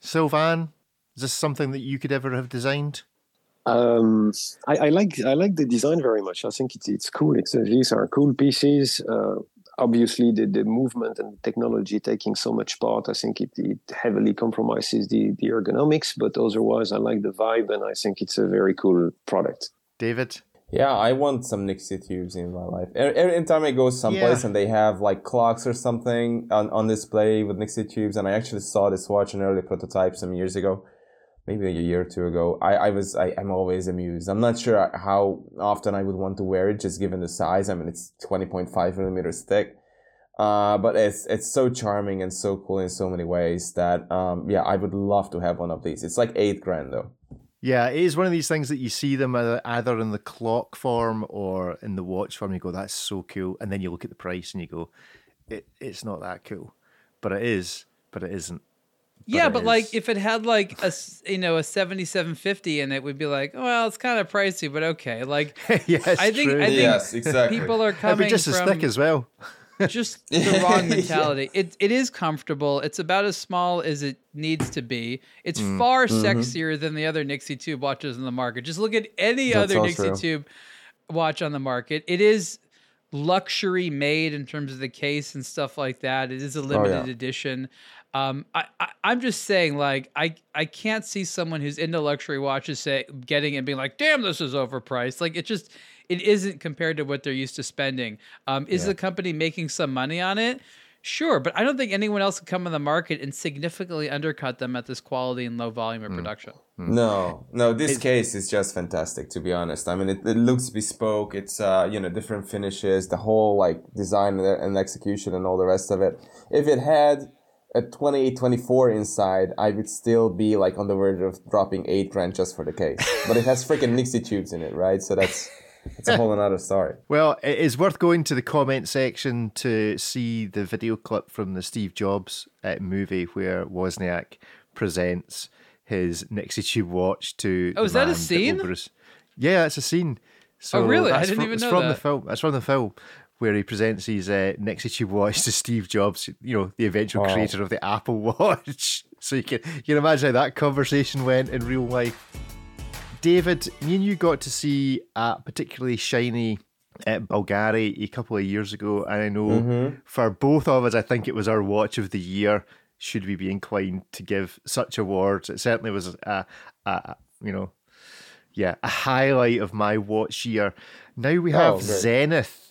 Sylvain, is this something that you could ever have designed? Um, I, I, like I like the design very much. I think it's it's cool. It's uh, these are cool pieces. Uh, obviously, the, the movement and technology taking so much part, I think it, it heavily compromises the the ergonomics. But otherwise, I like the vibe, and I think it's a very cool product. David. Yeah, I want some Nixie tubes in my life. Every time I go someplace yeah. and they have like clocks or something on, on display with Nixie tubes, and I actually saw this watch in early prototype some years ago maybe a year or two ago. I, I was I, am always amused. I'm not sure how often I would want to wear it, just given the size. I mean, it's 20.5 millimeters thick. Uh, but it's it's so charming and so cool in so many ways that um, yeah, I would love to have one of these. It's like eight grand though. Yeah, it is one of these things that you see them either in the clock form or in the watch form. You go, that's so cool, and then you look at the price and you go, it, it's not that cool, but it is, but it isn't yeah, but, like if it had like a you know a seventy seven fifty and it would be like, well, it's kind of pricey, but okay. Like, yes, I think true. I think yes, exactly. people are coming just from as thick as well. just the wrong mentality. yeah. It it is comfortable. It's about as small as it needs to be. It's mm. far mm-hmm. sexier than the other Nixie Tube watches in the market. Just look at any That's other Nixie true. Tube watch on the market. It is luxury made in terms of the case and stuff like that. It is a limited oh, yeah. edition. Um, I, I am just saying, like, I I can't see someone who's into luxury watches say getting and being like, damn, this is overpriced. Like, it just it isn't compared to what they're used to spending. Um, is yeah. the company making some money on it? Sure, but I don't think anyone else could come on the market and significantly undercut them at this quality and low volume of mm. production. Mm. No, no, this it, case is just fantastic. To be honest, I mean, it, it looks bespoke. It's uh, you know, different finishes, the whole like design and execution and all the rest of it. If it had a 2824 inside, I would still be like on the verge of dropping eight grand just for the case. But it has freaking Nixie tubes in it, right? So that's it's a whole another story. Well, it is worth going to the comment section to see the video clip from the Steve Jobs uh, movie where Wozniak presents his Nixie tube watch to. Oh, is that a scene? His... Yeah, it's a scene. So oh, really? I didn't from, even know it's from that. the film. It's from the film where he presents his uh, tube watch to Steve Jobs, you know, the eventual wow. creator of the Apple Watch. so you can you can imagine how that conversation went in real life. David, me and you got to see a particularly shiny at Bulgari a couple of years ago, and I know mm-hmm. for both of us, I think it was our watch of the year. Should we be inclined to give such awards? It certainly was a, a you know, yeah, a highlight of my watch year. Now we have oh, Zenith,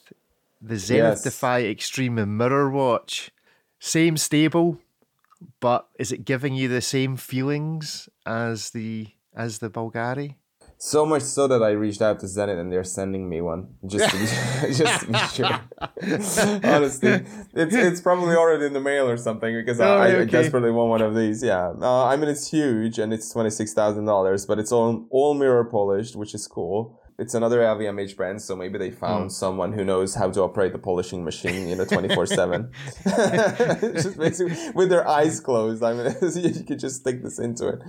the Zenith yes. Defy Extreme Mirror Watch. Same stable, but is it giving you the same feelings as the as the Bulgari? So much so that I reached out to Zenith and they're sending me one just to be, just to be sure. Honestly, it's it's probably already in the mail or something because Oh, I, I desperately want one of these. Yeah, uh, I mean it's huge and it's twenty six thousand dollars, but it's all all mirror polished, which is cool. It's another LVMH brand, so maybe they found Hmm. someone who knows how to operate the polishing machine, you know, twenty four seven. Just basically with their eyes closed. I mean, you could just stick this into it.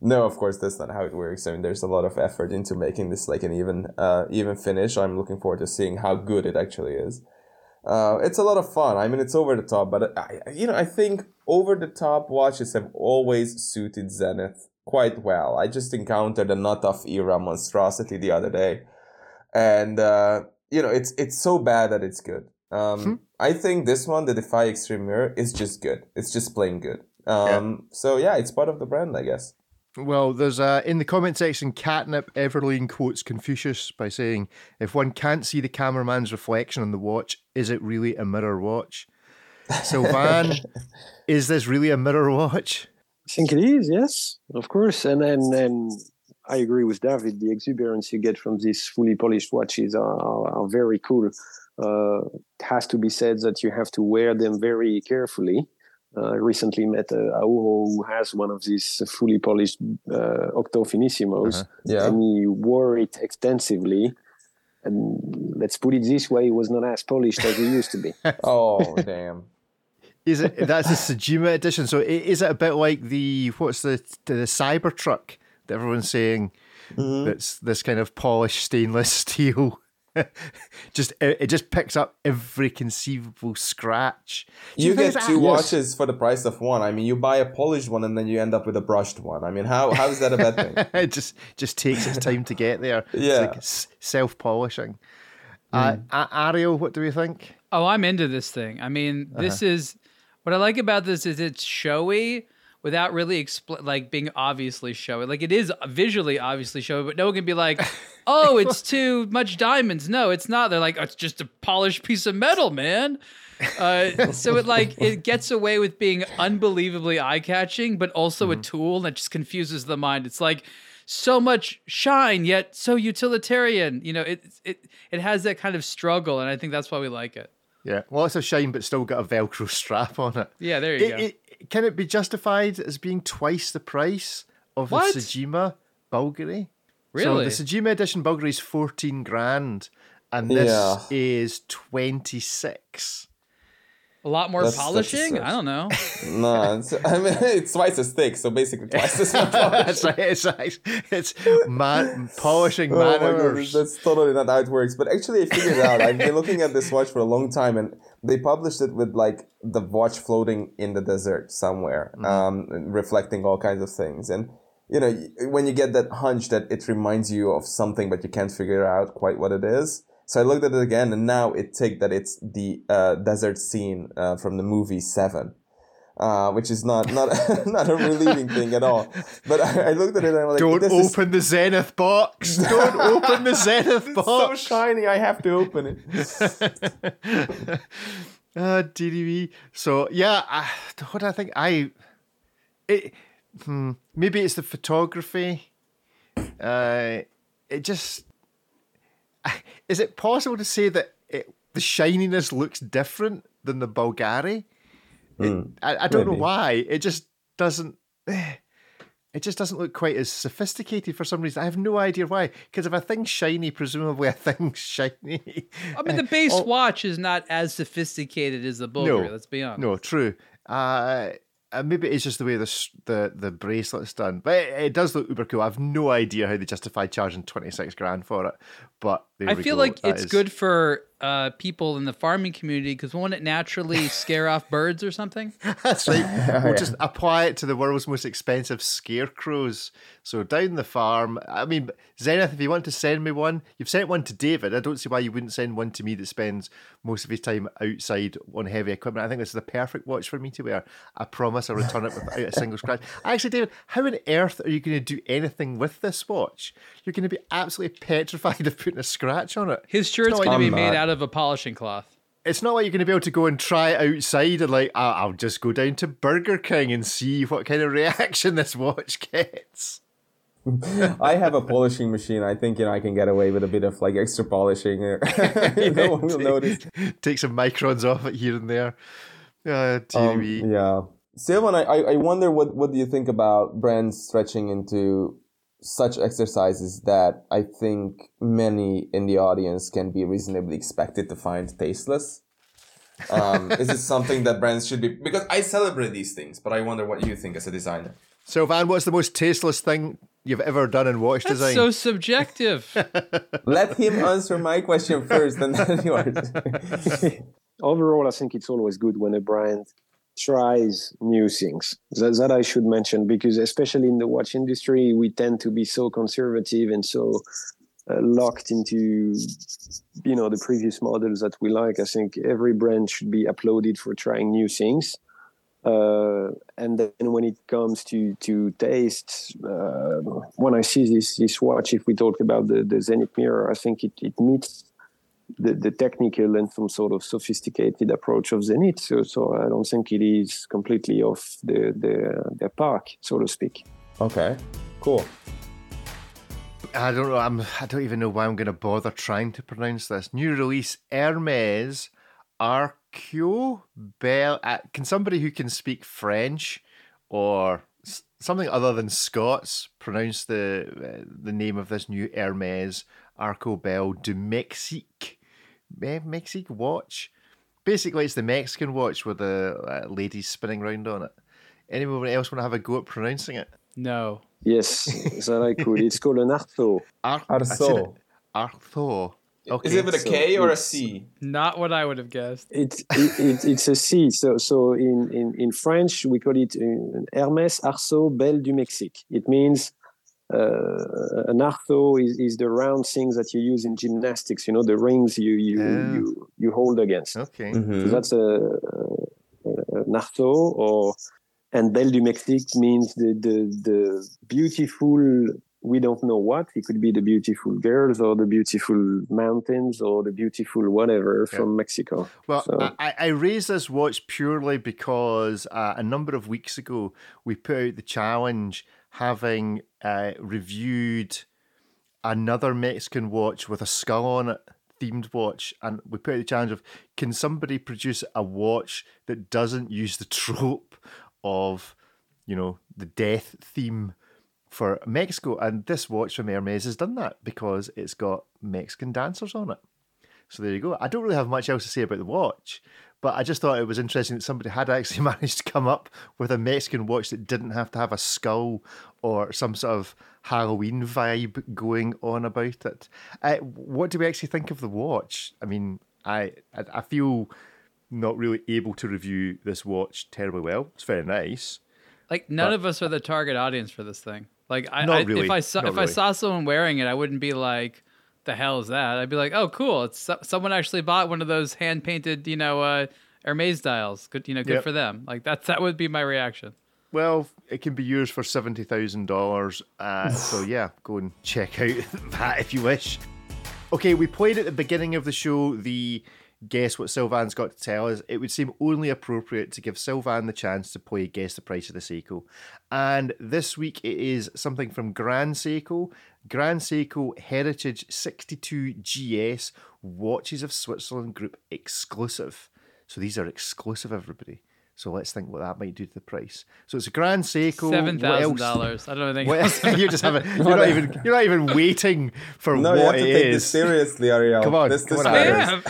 No, of course that's not how it works. I mean, there's a lot of effort into making this like an even, uh, even finish. I'm looking forward to seeing how good it actually is. Uh, it's a lot of fun. I mean, it's over the top, but I- you know, I think over the top watches have always suited Zenith quite well. I just encountered a not off era monstrosity the other day, and uh, you know, it's it's so bad that it's good. Um, I think this one, the Defy Extreme Mirror, is just good. It's just plain good. Um, so yeah, it's part of the brand, I guess. Well, there's uh, in the comment section, Catnip Everleen quotes Confucius by saying, "If one can't see the cameraman's reflection on the watch, is it really a mirror watch?" So, Sylvain, is this really a mirror watch? I think it is, yes, of course. And then and I agree with David. The exuberance you get from these fully polished watches are, are, are very cool. Uh, it has to be said that you have to wear them very carefully. Uh, I recently met a Auro who has one of these fully polished uh, Octo Finissimos, Yeah. and he wore it extensively. And let's put it this way, it was not as polished as it used to be. Oh damn. Is it that's the Sejima edition? So i- is it a bit like the what's the the Cybertruck that everyone's saying? Mm-hmm. That's this kind of polished stainless steel. just it, it just picks up every conceivable scratch. Do You think get two watches for the price of one. I mean, you buy a polished one and then you end up with a brushed one. I mean, how how is that a bad thing? it just just takes its time to get there. Yeah. it's like self polishing. Hmm. Uh, Ariel, what do we think? Oh, I'm into this thing. I mean, this uh-huh. is what I like about this is it's showy without really expl- like being obviously showy. Like it is visually obviously showy, but no one can be like, "Oh, it's too much diamonds." No, it's not. They're like, oh, "It's just a polished piece of metal, man." Uh, so it like it gets away with being unbelievably eye catching, but also a tool that just confuses the mind. It's like so much shine yet so utilitarian. You know, it it it has that kind of struggle, and I think that's why we like it. Yeah, Well, it's a shine, but still got a Velcro strap on it. Yeah, there you It- go. it- can it be justified as being twice the price of What? the Sejima Bulgari? Really? So the Sejima edition Bulgari is fourteen grand, and this Yeah. is twenty six. A lot more That's- polishing? I don't know. no, it's, I mean it's twice as thick, so basically twice as much. That's right. It's it's, it's man, polishing Oh manners. that's totally not how it works. But actually, I figured it out. I've been looking at this watch for a long time, and they published it with like the watch floating in the desert somewhere, um, reflecting all kinds of things. And you know, when you get that hunch that it reminds you of something, but you can't figure out quite what it is. So I looked at it again, and now it take that it's the uh, desert scene uh, from the movie Seven. Uh, which is not not not a relieving thing at all. But I, I looked at it and I'm like, Don't this is open the Zenith box. Don't open the Zenith box. it's so shiny. I have to open it. Uh, DDV. So yeah, I, what I think I, it, hmm, maybe it's the photography. Uh, it just is it possible to say that it, the shininess looks different than the Bulgari? It, I, I don't know why. It just doesn't. It just doesn't look quite as sophisticated for some reason. I have no idea why. Because if a thing's shiny, presumably a thing's shiny. I mean, the base Oh. watch is not as sophisticated as the Bulgari, No. let's be honest. No, true. Uh, uh, maybe it's just the way the the the bracelet's done, but it, it does look uber cool. I've no idea how they justify charging twenty six grand for it, but I feel go. like it's is- good for uh, people in the farming community because won't it naturally scare off birds or something? That's right. We'll just apply it to the world's most expensive scarecrows. So down the farm, I mean, Zenith, if you want to send me one, you've sent one to David. I don't see why you wouldn't send one to me that spends most of his time outside on heavy equipment. I think this is the perfect watch for me to wear. I promise I'll return it without a single scratch. Actually, David, how on earth are you going to do anything with this watch? You're going to be absolutely petrified of putting a scratch on it. His shirt's not going to be I'm made not. Out of a polishing cloth. it's not like you're going to be able to go and try it outside and like I'll, I'll just go down to Burger King and see what kind of reaction this watch gets. I have a polishing machine. I think you know I can get away with a bit of like extra polishing. Or no one will notice. Take some microns off it here and there. Uh, Um, TV. yeah, Sylvain, I, I I wonder what what do you think about brands stretching into such exercises that I think many in the audience can be reasonably expected to find tasteless. Um, is it something that brands should be? Because I celebrate these things, but I wonder what you think as a designer. Sylvain, what's the most tasteless thing you've ever done in watch That's design? so subjective. Let him answer my question first, and then yours. overall, I think it's always good when a brand tries new things. That, that I should mention because, especially in the watch industry, we tend to be so conservative and so uh, locked into, you know, the previous models that we like. I think every brand should be applauded for trying new things. Uh, and then when it comes to to taste, uh, when I see this this watch, if we talk about the the Zenith mirror, I think it it meets the, the technical and some sort of sophisticated approach of Zenith. So, so I don't think it is completely off the, the, the park, so to speak. okay, cool. I don't know. I'm. I don't even know why I'm going to bother trying to pronounce this. New release Hermes Arqueo Bell. Uh, can somebody who can speak French or s- something other than Scots pronounce the uh, the name of this new Hermes Arco Bell du Mexique Me- Mexique watch? Basically, it's the Mexican watch with the uh, ladies spinning round on it. Anyone else want to have a go at pronouncing it? No. Yes, that I could. It's called an Artho. Ar- I said Arceau. it. Artho. Okay. Is it with a so K or a C? Not what I would have guessed. It's it, it, it's a C. So so in, in, in French we call it uh, Hermès Arceau Belle du Mexique. It means an arceau is, is the round things that you use in gymnastics. You know the rings you you Ah. you, you hold against. Okay. So Mhm. that's a, a an arceau or and Belle du Mexique means the, the the beautiful we don't know what it could be the beautiful girls or the beautiful mountains or the beautiful whatever Yeah. from Mexico. Well, So- I, I raised this watch purely because uh, a number of weeks ago we put out the challenge having uh, reviewed another Mexican watch with a skull on it, themed watch, and we put the challenge of can somebody produce a watch that doesn't use the trope of, you know, the death theme for Mexico? And this watch from Hermes has done that because it's got Mexican dancers on it. So there you go. I don't really have much else to say about the watch, but I just thought it was interesting that somebody had actually managed to come up with a Mexican watch that didn't have to have a skull or some sort of Halloween vibe going on about it. Uh, what do we actually think of the watch? I mean, I I, feel not really able to review this watch terribly well. It's very nice. Like none But- of us are the target audience for this thing. Like I, really. if I saw Not if I saw someone wearing it, I wouldn't be like, "The hell is that?" I'd be like, "Oh, cool! It's someone actually bought one of those hand painted, you know, uh, Hermes dials. Good, you know, good Yep. for them." Like that's that would be my reaction. Well, it can be yours for seventy thousand dollars. Uh, so yeah, go and check out that if you wish. Okay, we played at the beginning of the show the guess what Sylvain's got to tell us. It would seem only appropriate to give Sylvain the chance to play guess the price of the Seiko. And this week it is something from Grand Seiko. Grand Seiko Heritage 62 GS Watches of Switzerland Group exclusive. So these are exclusive, everybody. So let's think what that might do to the price. So it's a Grand Seiko. Seven What thousand else? dollars. I don't think. What, you just haven't. You're not even. You're not even waiting for No, you what have to it take this seriously, Ariel. Come on, this, come this on, matters.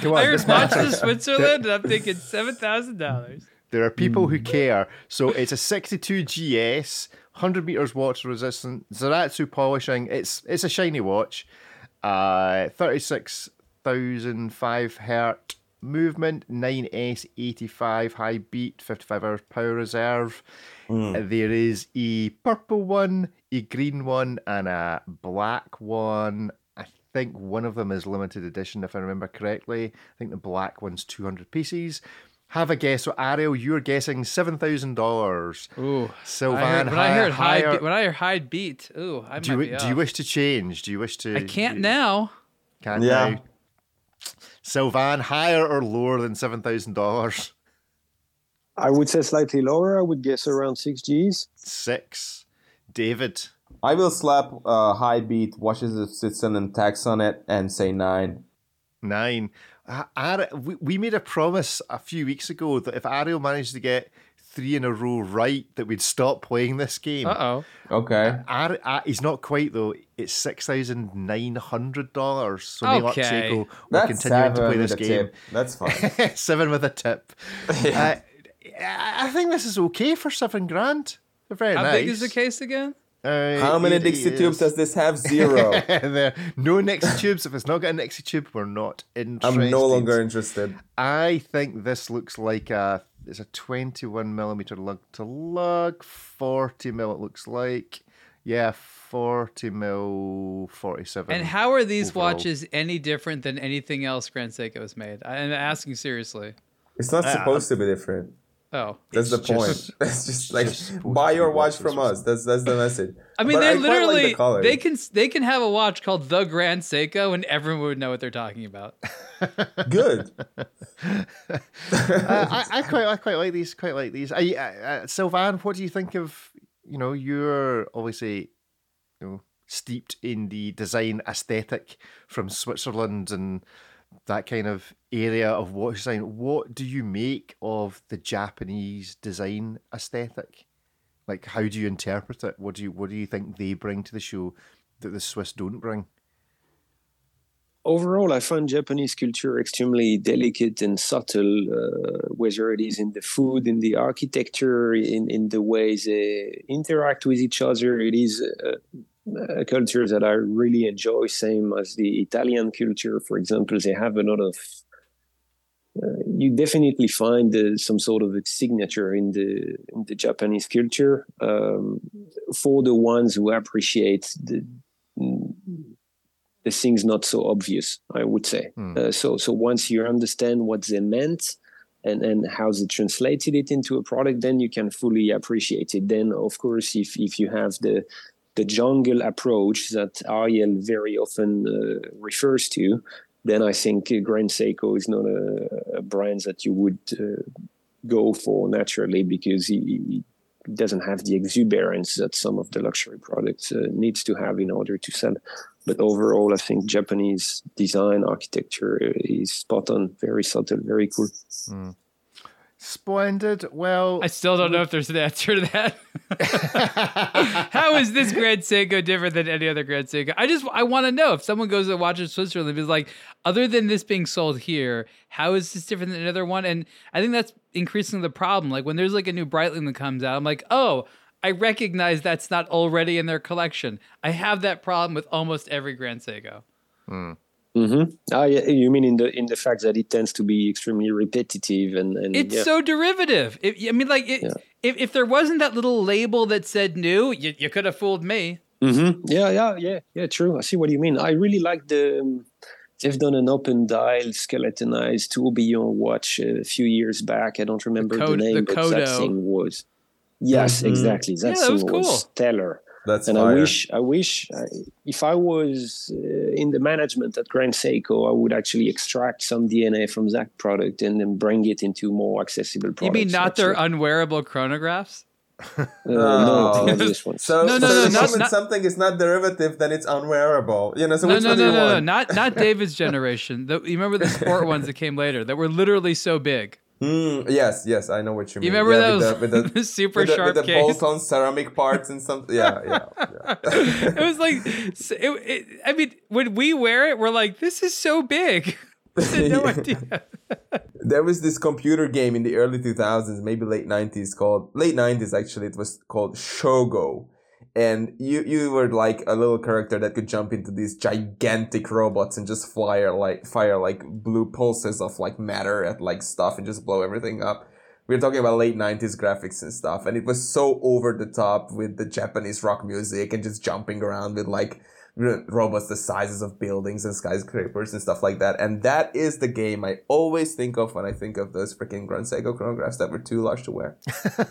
Come on, I heard this watches of. Switzerland, and I'm thinking seven thousand dollars. There are people who hmm. care. So it's a 62 GS, 100 meters water resistant, Zaratsu polishing. It's it's a shiny watch. Uh, 36,005 hertz movement, 9S85 high beat, 55 hours power reserve. Uh, There is a purple one, a green one, and a black one. I think one of them is limited edition, if I remember correctly. I think the black one's 200 pieces. Have a guess. So, Ariel, you're guessing $7,000. Ooh, Sylvain, I heard, when I heard high, higher- beat, when I heard high beat, ooh, I do you, be do you wish to change? Do you wish to? I can't you- now. Can't Yeah. now. Sylvain, higher or lower than seven thousand dollars? I would say slightly lower. I would guess around six Gs. Six. David. I will slap uh, high beat, Watches of Switzerland tax on it, and say nine. Nine. Ari- we, we made a promise a few weeks ago that if Ariel managed to get three in a row right, that we'd stop playing this game. Uh oh. Okay. Ari, uh, he's not quite though. It's six thousand nine hundred dollars. So Okay. Seiko will That's continue to seven play with this a game. tip. That's fine. seven with a tip. uh, I think this is okay for seven grand. They're very How nice. big is the case again? Uh, How many it Nixie is- tubes does this have? Zero. There- no Nixie tubes. If it's not got a Nixie tube, we're not interested. I'm no longer interested. I think this looks like a it's a 21 millimeter lug to lug, 40 mil. It looks like, yeah, 40 mil, 47. And how are these overall. watches any different than anything else Grand Seiko has made? I'm asking seriously. It's not supposed to be different. Oh, That's the point. just- It's just like just buy your watch from us. That's that's the message. I mean, But they quite like literally the colors. they can they can have a watch called the Grand Seiko, and everyone would know what they're talking about. good. uh, I, I quite, I quite like these. Quite like these. I, uh, uh, Sylvain, what do you think of? You know, you're obviously, you know, steeped in the design aesthetic from Switzerland and that kind of area of watch design. What do you make of the Japanese design aesthetic? Like, how do you interpret it? What do you, what do you think they bring to the show that the Swiss don't bring? Overall, I find Japanese culture extremely delicate and subtle, uh, whether it is in the food, in the architecture, in, in the ways they interact with each other. It is uh, culture that I really enjoy, same as the Italian culture, for example. They have a lot of uh, you definitely find uh, some sort of a signature in the in the Japanese culture um, for the ones who appreciate the the things not so obvious. I would say uh, so. So once you understand what they meant and and how they translated it into a product, then you can fully appreciate it. Then, of course, if if you have the the jungle approach that Ariel very often uh, refers to, then I think Grand Seiko is not a, a brand that you would uh, go for naturally because he, he doesn't have the exuberance that some of the luxury products uh, needs to have in order to sell. But overall, I think Japanese design architecture is spot on, very subtle, very cool. Splendid. Well, I still don't know if there's an answer to that. How is this Grand Seiko different than any other Grand Seiko? I just I want to know if someone goes and watches Switzerland is like, other than this being sold here, how is this different than another one? And I think that's increasingly the problem. Like when there's like a new Breitling that comes out, I'm like, oh, I recognize that's not already in their collection. I have that problem with almost every Grand Seiko. Hmm. Mm-hmm. Ah, yeah, you mean in the in the fact that it tends to be extremely repetitive and, and It's yeah. so derivative. If, I mean, like, it, Yeah. if, if there wasn't that little label that said new, you, you could have fooled me. Mm-hmm. Yeah, yeah, yeah, yeah. True. I see what you mean. I really like the. Um, they've done an open dial skeletonized tourbillon watch a few years back. I don't remember the, Cod- name, the but that Kodo. thing was. Yes, Mhm. exactly. That Yeah, that thing was was, cool. stellar. That's and fire. I wish, I wish, I, if I was uh, in the management at Grand Seiko, I would actually extract some DNA from that product and then bring it into more accessible products. You mean not their actually. unwearable chronographs? Uh, no, not this one. So, No, so no, no, the not- moment not- something is not derivative, then it's unwearable. You know, so No, which no, one no, do you no, no, not not David's generation. The, you remember the sport ones that came later that were literally so big. Mm, yes, yes, I know what you mean. You remember yeah, those with the, with the, super with the, sharp with the bolt-on ceramic parts and something. Yeah, yeah. yeah. it was like, it, it, I mean, when we wear it, we're like, this is so big. I had no idea. there was this computer game in the early 2000s maybe late 90s called late 90s actually it was called shogo and you you were like a little character that could jump into these gigantic robots and just fire like fire like blue pulses of like matter at like stuff and just blow everything up. We were talking about late 90s graphics and stuff and it was so over the top with the japanese rock music and just jumping around with like robots the sizes of buildings and skyscrapers and stuff like that. And that is the game I always think of when I think of those freaking Grand Seiko chronographs that were too large to wear.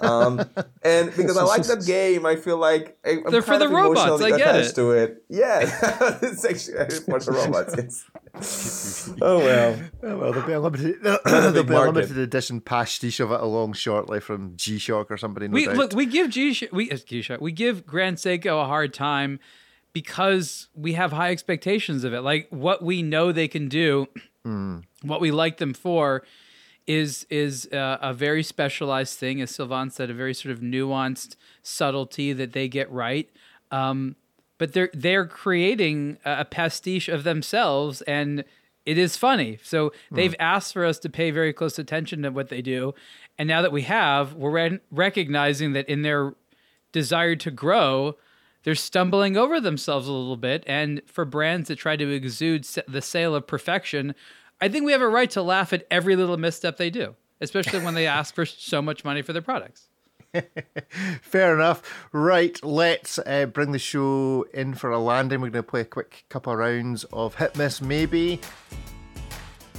Um, and because I like that game, I feel like I- I'm They're for the of robots, I get attached it. to it. Yeah, it's actually for the robots. It's oh well. Oh, well, there'll be a limited, there'll big be a limited edition pastiche of it along shortly from G Shock or somebody. No we doubt. look we give G Shock, we uh, G-Shock, we give Grand Seiko a hard time because we have high expectations of it. Like what we know they can do, what we like them for, is is uh, a very specialized thing, as Sylvain said, a very sort of nuanced subtlety that they get right. Um, but they're they're creating a a pastiche of themselves, and it is funny. So they've asked for us to pay very close attention to what they do, and now that we have, we're re- recognizing that in their desire to grow, they're stumbling over themselves a little bit. And for brands that try to exude the sale of perfection, I think we have a right to laugh at every little misstep they do, especially when they ask for so much money for their products. Fair enough. Right, let's uh, bring the show in for a landing. We're going to play a quick couple of rounds of hit miss maybe.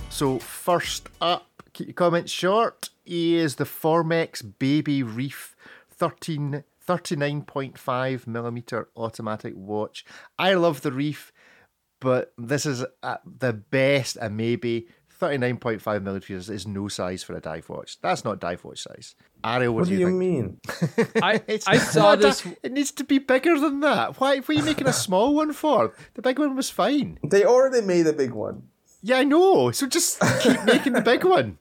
So first up, keep your comments short. Is the Formex Baby Reef 13 39.5 millimeter automatic watch. I love the Reef, but this is at the best a maybe. 39.5 millimeters is no size for a dive watch. That's not dive watch size. Ariel, what, What do do you you think? mean? I, It's I saw not a- this. it needs to be bigger than that. Why? What are you making a small one for? The big one was fine. They already made a big one. Yeah, I know. So just keep making the big one.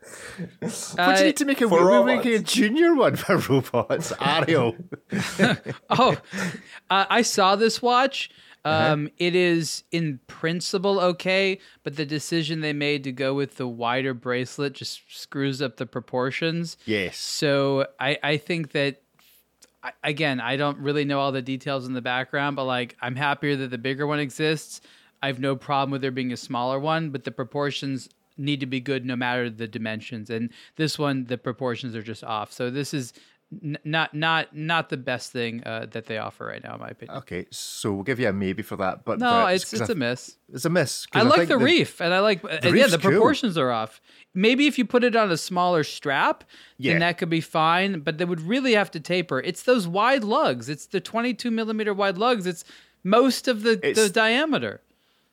What do Uh, you need to make a? We're robots. making a junior one for robots. Ariel. Oh, uh, I saw this watch. Uh-huh. Um, It is in principle okay, but the decision they made to go with the wider bracelet just screws up the proportions. Yes. So I, I think that again, I don't really know all the details in the background, but like I'm happier that the bigger one exists. I have no problem with there being a smaller one, but the proportions need to be good no matter the dimensions. And this one, the proportions are just off. So this is n- not not not the best thing uh, that they offer right now, in my opinion. Okay, so we'll give you a maybe for that. But No, it's it's I- a miss. it's a miss. 'cause I like think the reef, and I like uh, yeah, reef's the cool. proportions are off. Maybe if you put it on a smaller strap, Yeah. then that could be fine. But they would really have to taper. It's those wide lugs. It's the 22 millimeter wide lugs. It's most of the, the diameter.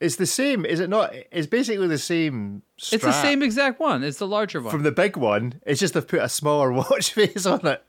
It's the same, is it not? It's basically the same. Strap It's the same exact one. It's the larger one. from the big one. It's just they've put a smaller watch face on it.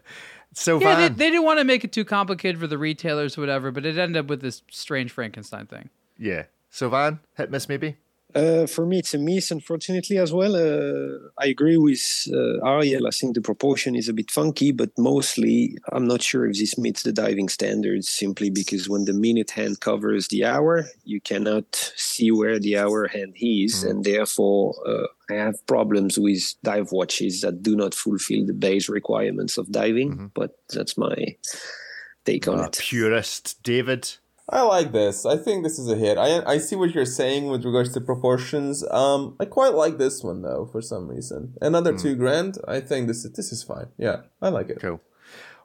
So yeah, they, they didn't want to make it too complicated for the retailers, or whatever. But it ended up with this strange Frankenstein thing. yeah. Sylvain, hit miss maybe. Uh, for me, it's a miss, unfortunately, as well. Uh, I agree with uh, Ariel. I think the proportion is a bit funky, but mostly I'm not sure if this meets the diving standards simply because when the minute hand covers the hour, you cannot see where the hour hand is. And therefore, uh, I have problems with dive watches that do not fulfill the base requirements of diving. But that's my take on it. purist David. I like this. I think this is a hit. I I see what you're saying with regards to proportions. Um, I quite like this one though for some reason. Another two grand. I think this is this is fine. Yeah, I like it. Cool.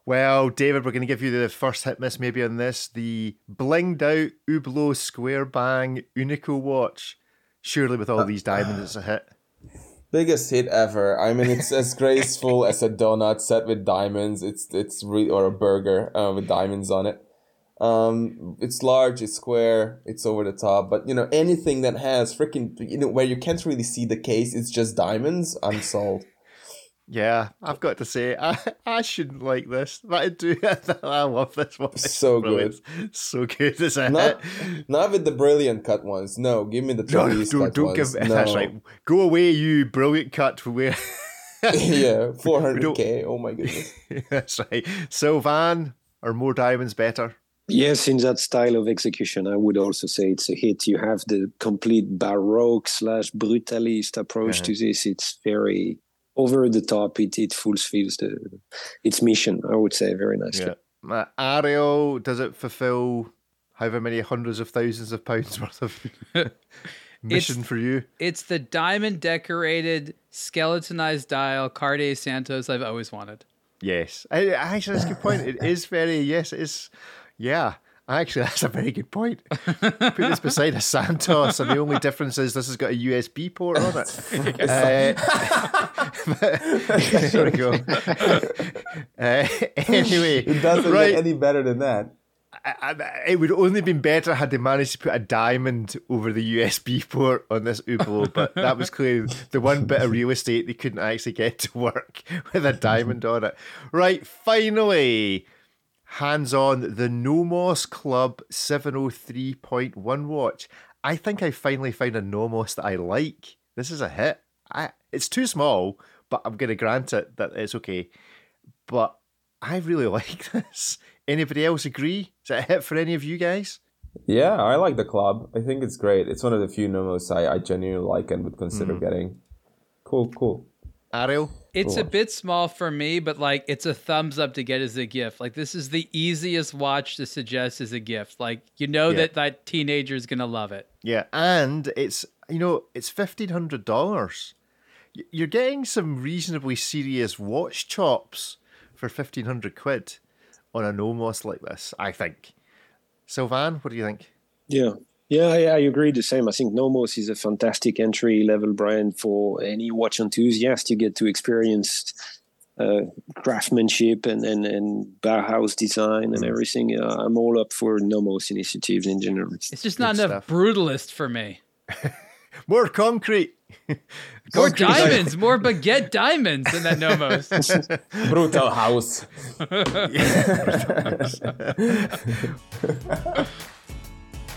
Well, David, we're going to give you the first hit miss maybe on this. The blinged out Hublot Square Bang Unico watch. Surely with all these diamonds, it's a hit. Biggest hit ever. I mean, it's as graceful as a donut set with diamonds. It's it's re- or a burger uh, with diamonds on it. Um, it's large, it's square, it's over the top. But you know, anything that has freaking you know where you can't really see the case, it's just diamonds. I'm sold. Yeah, I've got to say, I, I shouldn't like this. But I do. I love this one. It's So brilliant. So good. It's a Not not with the brilliant cut ones. No, give me the No, don't, don't ones. give no. That's right. Go away, you brilliant cut. Where? yeah, four hundred k. Oh my goodness. that's right. Sylvain, are more diamonds better? Yes, in that style of execution, I would also say it's a hit. You have the complete baroque slash brutalist approach to this. It's very over the top. It it fulfills the its mission. I would say very nicely. Yeah. Uh, Ariel, does it fulfill however many hundreds of thousands of pounds worth of mission for you? It's the diamond decorated skeletonized dial Cartier Santos I've always wanted. Yes. I, I actually, that's a good point. It is very, yes, it is. Yeah. Actually, that's a very good point. Put this beside a Santos, and the only difference is this has got a USB port on it. Uh, there we go. Uh, anyway, It doesn't right. get any better than that. I, I, it would only been better had they managed to put a diamond over the USB port on this Hublot, but that was clearly the one bit of real estate they couldn't actually get to work with a diamond on it. Right, finally, hands on the Nomos Club 703.1 watch. I think I finally found a Nomos that I like. This is a hit. I, it's too small, but I'm going to grant it that it's okay. But I really like this. Anybody else agree? Is it a hit for any of you guys? Yeah, I like the club. I think it's great. It's one of the few Nomos I, I genuinely like and would consider mm. getting. Cool, cool. Ariel? It's a bit small for me, but like it's a thumbs up to get as a gift. Like this is the easiest watch to suggest as a gift. Like you know yeah. that that teenager is gonna love it. Yeah, and it's you know it's fifteen hundred dollars. You're getting some reasonably serious watch chops for fifteen hundred quid on a Nomos like this, I think. Sylvain, what do you think? Yeah. Yeah, I, I agree the same. I think Nomos is a fantastic entry level brand for any watch enthusiast. You get to experience uh, craftsmanship and, and, and Bauhaus design and mm. everything. Uh, I'm all up for Nomos initiatives in general. It's just not enough stuff. brutalist for me. More concrete. more diamonds, more baguette diamonds in that Nomos. Brutal house.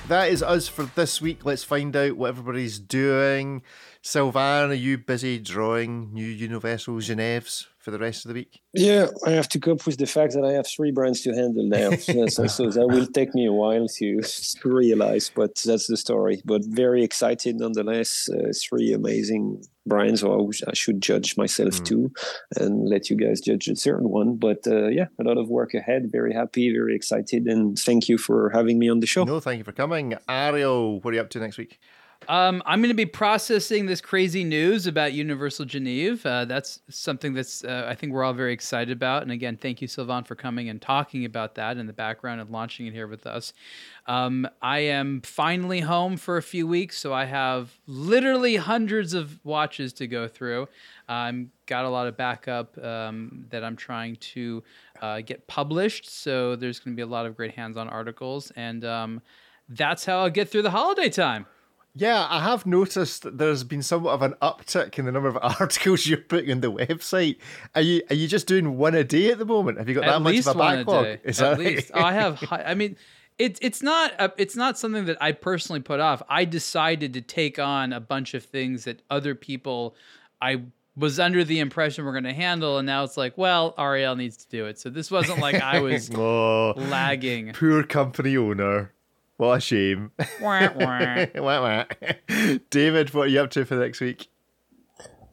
That is us for this week. Let's find out what everybody's doing. Sylvain, are you busy drawing new Universal Geneves for the rest of the week? Yeah, I have to cope with the fact that I have three brands to handle now. so, so, that will take me a while to realize, but that's the story. But very excited nonetheless. Uh, three amazing brands, or I should judge myself mm. too and let you guys judge a certain one. But uh, yeah, a lot of work ahead. Very happy, very excited. And thank you for having me on the show. No, thank you for coming. Ariel, what are you up to next week? Um, I'm going to be processing this crazy news about Universal Geneve. Uh, that's something that's uh, I think we're all very excited about. And again, thank you, Sylvain, for coming and talking about that in the background and launching it here with us. Um, I am finally home for a few weeks, so I have literally hundreds of watches to go through. I've um, got a lot of backup um, that I'm trying to uh, get published, so there's going to be a lot of great hands-on articles, and um, that's how I'll get through the holiday time. Yeah, I have noticed that there's been somewhat of an uptick in the number of articles you're putting on the website. Are you are you just doing one a day at the moment? Have you got at that much of a backlog? A Is at least right? I have. High, I mean, it's it's not a, it's not something that I personally put off. I decided to take on a bunch of things that other people I was under the impression we're going to handle, and now it's like, well, Ariel needs to do it. So this wasn't like I was oh, lagging. Poor company owner. What a shame. wah, wah. David, what are you up to for next week?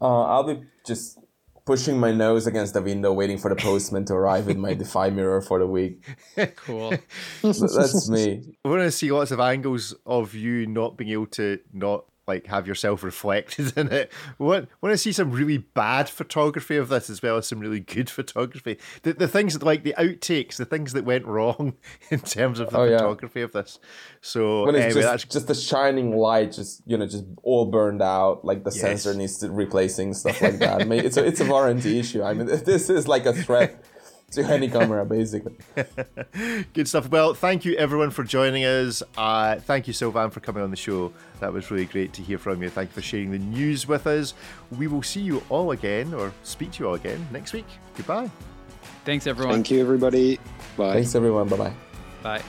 Uh, I'll be just pushing my nose against the window, waiting for the postman to arrive with my Defy mirror for the week. Cool. That's me. We're going to see lots of angles of you not being able to not like have yourself reflected in it. Want want to see some really bad photography of this as well as some really good photography. The the things like the outtakes, the things that went wrong in terms of the oh, photography yeah. of this. So when it's anyway, just, that's just the shining light, just you know, just all burned out. Like the yes. sensor needs to replacing stuff like that. I mean, it's a it's a warranty issue. I mean, this is like a threat to any camera, basically. Good stuff. Well, thank you everyone for joining us. Uh, thank you, Sylvain, for coming on the show. That was really great to hear from you. Thank you for sharing the news with us. We will see you all again, or speak to you all again next week. Goodbye. Thanks, everyone. Thank you, everybody. Bye. Thanks, everyone. Bye-bye. Bye.